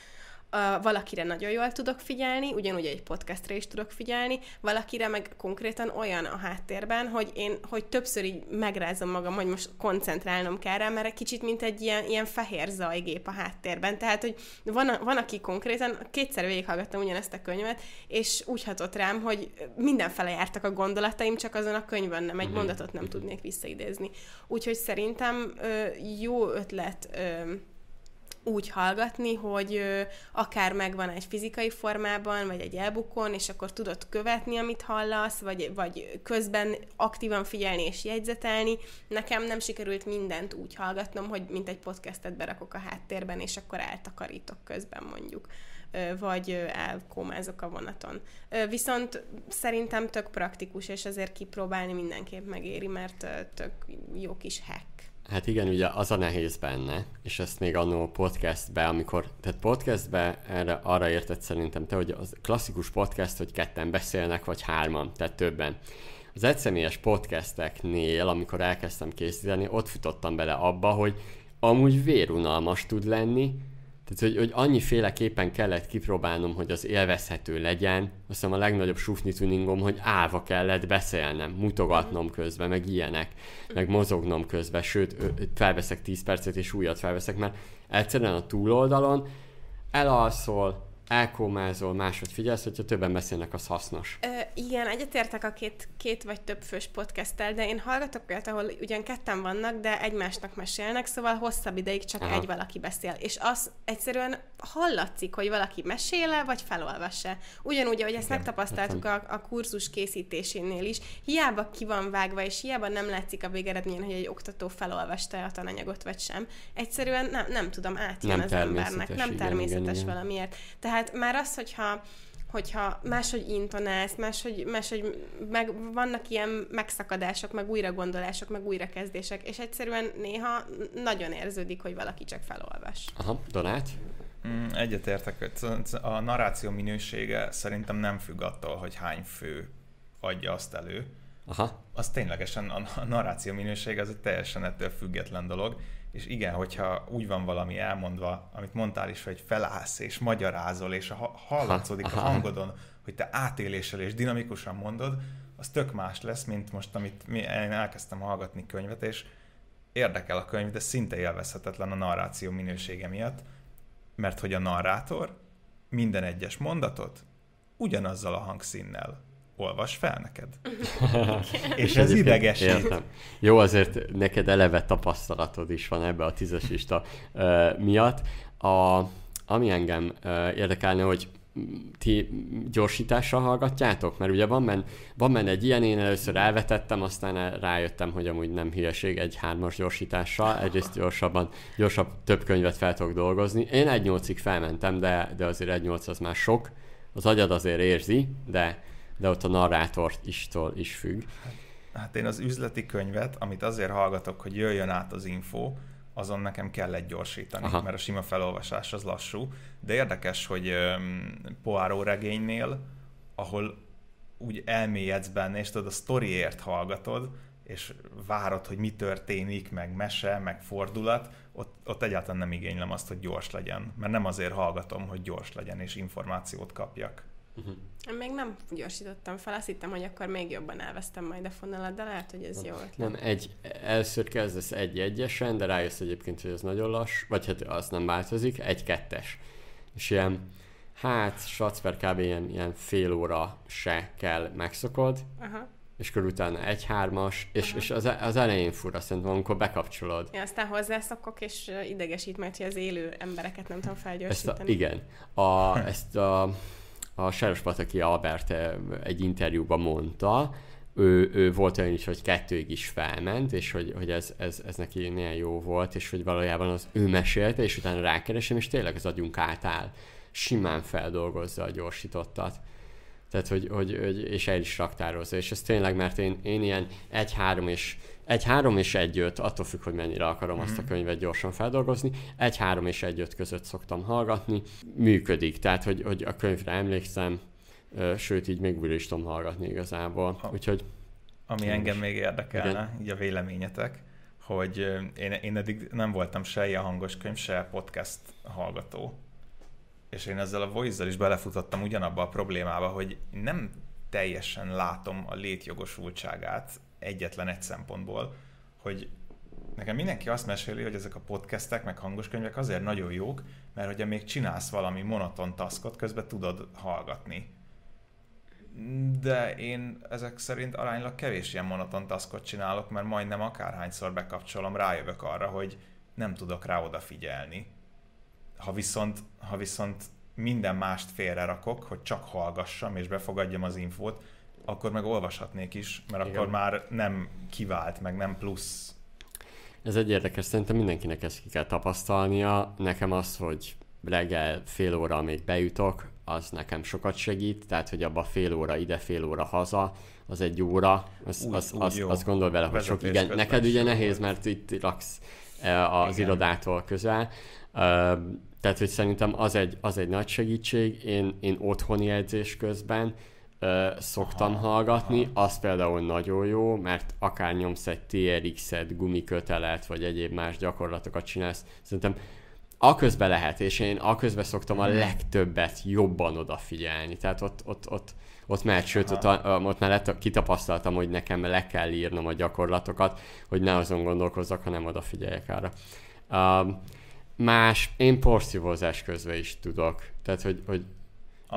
uh, valakire nagyon jól tudok figyelni, ugyanúgy egy podcastre is tudok figyelni, valakire meg konkrétan olyan a háttérben, hogy én, hogy többször így megrázom magam, hogy most koncentrálnom kell rá, mert egy kicsit mint egy ilyen, ilyen fehér zajgép a háttérben. Tehát, hogy van, van aki konkrétan, kétszer végighallgattam ugyanezt a könyvet, és úgy hatott rám, hogy mindenfele jártak a gondolataim, csak azon a könyvön nem, egy uh-huh. mondatot nem tudnék visszaidézni. Úgyhogy szerintem ö, jó ötlet ö, úgy hallgatni, hogy ö, akár megvan egy fizikai formában, vagy egy elbukon, és akkor tudod követni, amit hallasz, vagy, vagy közben aktívan figyelni és jegyzetelni. Nekem nem sikerült mindent úgy hallgatnom, hogy mint egy podcastet berakok a háttérben, és akkor eltakarítok közben mondjuk. vagy elkómázok a vonaton. Viszont szerintem tök praktikus, és azért kipróbálni mindenképp megéri, mert tök jó kis hack. Hát igen, ugye az a nehéz benne, és ezt még annó podcastbe, amikor, tehát podcastbe erre, arra érted szerintem te, hogy az klasszikus podcast, hogy ketten beszélnek, vagy hárman, tehát többen. Az egyszemélyes podcasteknél, amikor elkezdtem készíteni, ott futottam bele abba, hogy amúgy vérunalmas tud lenni, tehát, hogy, hogy annyiféleképpen kellett kipróbálnom, hogy az élvezhető legyen. Azt hiszem a legnagyobb sufni tuningom, hogy állva kellett beszélnem, mutogatnom közben, meg ilyenek, meg mozognom közben, sőt, felveszek 10 percet és újat felveszek, mert egyszerűen a túloldalon elalszol, elkómázol, máshogy figyelsz, hogyha többen beszélnek, az hasznos. Ö, igen, egyetértek a két, két vagy több fős podcasttel, de én hallgatok olyat, ahol ugyan ketten vannak, de egymásnak mesélnek, szóval hosszabb ideig csak Aha. egy valaki beszél. És az egyszerűen hallatszik, hogy valaki mesél vagy felolvassa. Ugyanúgy, ahogy ezt igen, megtapasztaltuk a, a kurzus készítésénél is, hiába ki van vágva, és hiába nem látszik a végeredményen, hogy egy oktató felolvasta a tananyagot, vagy sem. Egyszerűen nem, nem tudom, átjön nem az embernek. Nem természetes igen, igen, valamiért. Tehát tehát már az, hogyha hogyha máshogy intonálsz, máshogy, máshogy meg, vannak ilyen megszakadások, meg újragondolások, meg újrakezdések, és egyszerűen néha nagyon érződik, hogy valaki csak felolvas. Aha, Donát? Mm, egyetértek, a narráció minősége szerintem nem függ attól, hogy hány fő adja azt elő. Aha. Az ténylegesen a narráció minősége az egy teljesen ettől független dolog, és igen, hogyha úgy van valami elmondva, amit mondtál is, hogy felállsz és magyarázol, és a hallatszódik a hangodon, hogy te átéléssel és dinamikusan mondod, az tök más lesz, mint most, amit mi, én elkezdtem hallgatni könyvet, és érdekel a könyv, de szinte élvezhetetlen a narráció minősége miatt, mert hogy a narrátor minden egyes mondatot ugyanazzal a hangszínnel olvas fel neked. és ez idegesít. Értem. Jó, azért neked eleve tapasztalatod is van ebbe a tízesista uh, miatt. A, ami engem uh, érdekelne, hogy ti gyorsítással hallgatjátok? Mert ugye van benne, van benne egy ilyen, én először elvetettem, aztán rájöttem, hogy amúgy nem hülyeség egy hármas gyorsítással. Egyrészt gyorsabban, gyorsabb több könyvet fel tudok dolgozni. Én egy nyolcig felmentem, de, de azért egy nyolc az már sok. Az agyad azért érzi, de de ott a narrátort istól is függ. Hát én az üzleti könyvet, amit azért hallgatok, hogy jöjjön át az info, azon nekem kell egy gyorsítani, Aha. mert a sima felolvasás az lassú. De érdekes, hogy Poirot regénynél, ahol úgy elmélyedsz benne, és tudod, a sztoriért hallgatod, és várod, hogy mi történik, meg mese, meg fordulat, ott, ott egyáltalán nem igénylem azt, hogy gyors legyen. Mert nem azért hallgatom, hogy gyors legyen, és információt kapjak. Uh-huh. Én még nem gyorsítottam fel, azt hittem, hogy akkor még jobban elvesztem majd a fonalat, de lehet, hogy ez jó ötlet. Nem, egy, először kezdesz egy-egyesen, de rájössz egyébként, hogy ez nagyon lass, vagy hát az nem változik, egy-kettes. És ilyen, hát, satsz per kb. Ilyen, ilyen fél óra se kell megszokod, Aha és akkor utána egy hármas, és, és az, az elején fura szerintem, amikor bekapcsolod. Ja, aztán hozzászokok, és idegesít majd, hogy az élő embereket nem tudom felgyorsítani. Ezt a, igen. A, ezt a a Pataki Albert egy interjúban mondta, ő, ő volt olyan is, hogy kettőig is felment, és hogy, hogy ez, ez, ez neki milyen jó volt, és hogy valójában az ő mesélte, és utána rákeresem, és tényleg az agyunk átáll. Simán feldolgozza a gyorsítottat. Tehát, hogy, hogy, hogy és el is raktározza. És ez tényleg, mert én, én ilyen egy-három és egy három és egy öt, attól függ, hogy mennyire akarom mm. azt a mhm. könyvet gyorsan feldolgozni, egy három és egy öt között szoktam hallgatni, működik, tehát hogy, hogy a könyvre emlékszem, sőt így még újra is tudom hallgatni igazából, ha, úgyhogy... Ami engem még érdekelne, igen. így a véleményetek, hogy én, én eddig nem voltam se ilyen hangos könyv, se podcast hallgató, és én ezzel a voice is belefutottam ugyanabba a problémába, hogy nem teljesen látom a létjogosultságát egyetlen egy szempontból, hogy nekem mindenki azt meséli, hogy ezek a podcastek, meg hangos könyvek azért nagyon jók, mert hogyha még csinálsz valami monoton taskot, közben tudod hallgatni. De én ezek szerint aránylag kevés ilyen monoton taskot csinálok, mert majdnem akárhányszor bekapcsolom, rájövök arra, hogy nem tudok rá odafigyelni. Ha viszont, ha viszont minden mást félre rakok, hogy csak hallgassam és befogadjam az infót, akkor meg olvashatnék is, mert Igen. akkor már nem kivált, meg nem plusz. Ez egy érdekes, szerintem mindenkinek ezt ki kell tapasztalnia. Nekem az, hogy reggel fél óra még bejutok, az nekem sokat segít, tehát hogy abba fél óra ide, fél óra haza, az egy óra, az, Úgy- az, úgy az, jó. gondol vele, hogy sok, igen, neked ugye nehéz, mert itt laksz eh, az Igen. irodától közel, tehát, hogy szerintem az egy, az egy nagy segítség. Én, én otthoni edzés közben ö, szoktam Aha, hallgatni, az például nagyon jó, mert akár nyomsz egy TRX-et, gumikötelet, vagy egyéb más gyakorlatokat csinálsz, szerintem aközben lehet, és én aközben szoktam a Mhm. legtöbbet jobban odafigyelni. Tehát ott, ott, ott, ott mehet, sőt, Aha. ott, ott már lett, kitapasztaltam, hogy nekem le kell írnom a gyakorlatokat, hogy ne azon gondolkozzak, hanem odafigyeljek arra. Um, más, én porszívózás közben is tudok. Tehát, hogy, hogy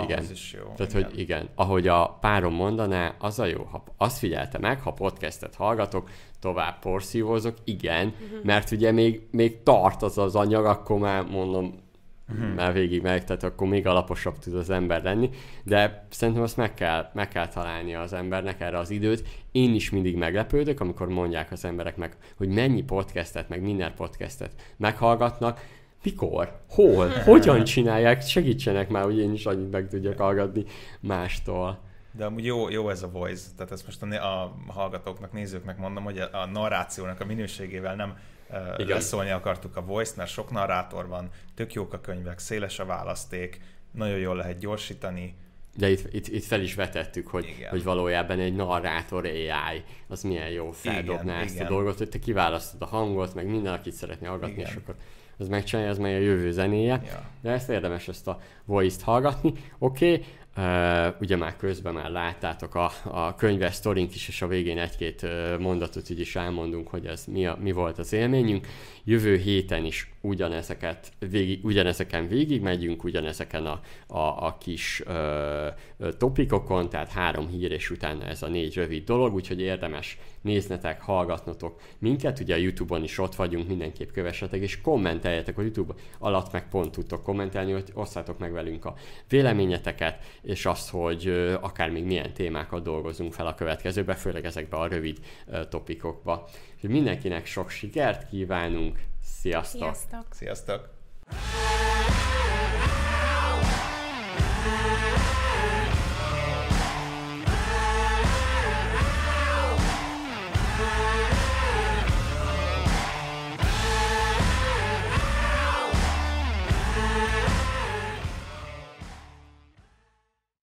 Igen. is jó. tehát, igen. hogy igen, ahogy a párom mondaná, az a jó, ha azt figyelte meg, ha podcastet hallgatok, tovább porszívózok, igen, mert ugye még, még tart az az anyag, akkor már mondom, Mhm. már végig meg, tehát akkor még alaposabb tud az ember lenni, de szerintem azt meg kell, meg kell találnia az embernek erre az időt. Én is mindig meglepődök, amikor mondják az emberek meg, hogy mennyi podcastet, meg minden podcastet meghallgatnak, mikor, hol, hogyan csinálják, segítsenek már, hogy én is annyit meg tudjak hallgatni mástól. De amúgy jó, jó ez a voice, tehát ezt most a, a hallgatóknak, nézőknek mondom, hogy a a narrációnak a minőségével nem Igen. leszólni akartuk a voice-t, mert sok narrátor van, tök jók a könyvek, széles a választék, nagyon jól lehet gyorsítani. De itt, itt, itt fel is vetettük, hogy, Igen. hogy valójában egy narrátor AI, az milyen jó feldobná Igen, ezt igen. a dolgot, hogy te kiválasztod a hangot, meg minden, akit szeretné hallgatni, Igen. és akkor az megcsinálja, az meg a jövő zenéje. Ja. De ezt érdemes ezt a voice-t hallgatni. Oké, okay. Uh, ugye már közben már láttátok a, a könyves sztorink is, és a végén egy-két mondatot így is elmondunk, hogy ez mi, a, mi volt az élményünk. Jövő héten is ugyanezeket végig, ugyanezeken végig megyünk, ugyanezeken a, a, a kis uh, topikokon, tehát három hír, és utána ez a négy rövid dolog, úgyhogy érdemes néznetek, hallgatnotok minket, ugye a Youtube-on is ott vagyunk, mindenképp kövessetek, és kommenteljetek a Youtube alatt, meg pont tudtok kommentelni, hogy osszátok meg velünk a véleményeteket, és azt, hogy ö, akár még milyen témákat dolgozunk fel a következőbe, főleg ezekbe a rövid ö, topikokba. Úgyhogy mindenkinek sok sikert kívánunk, sziasztok! Sziasztok! sziasztok.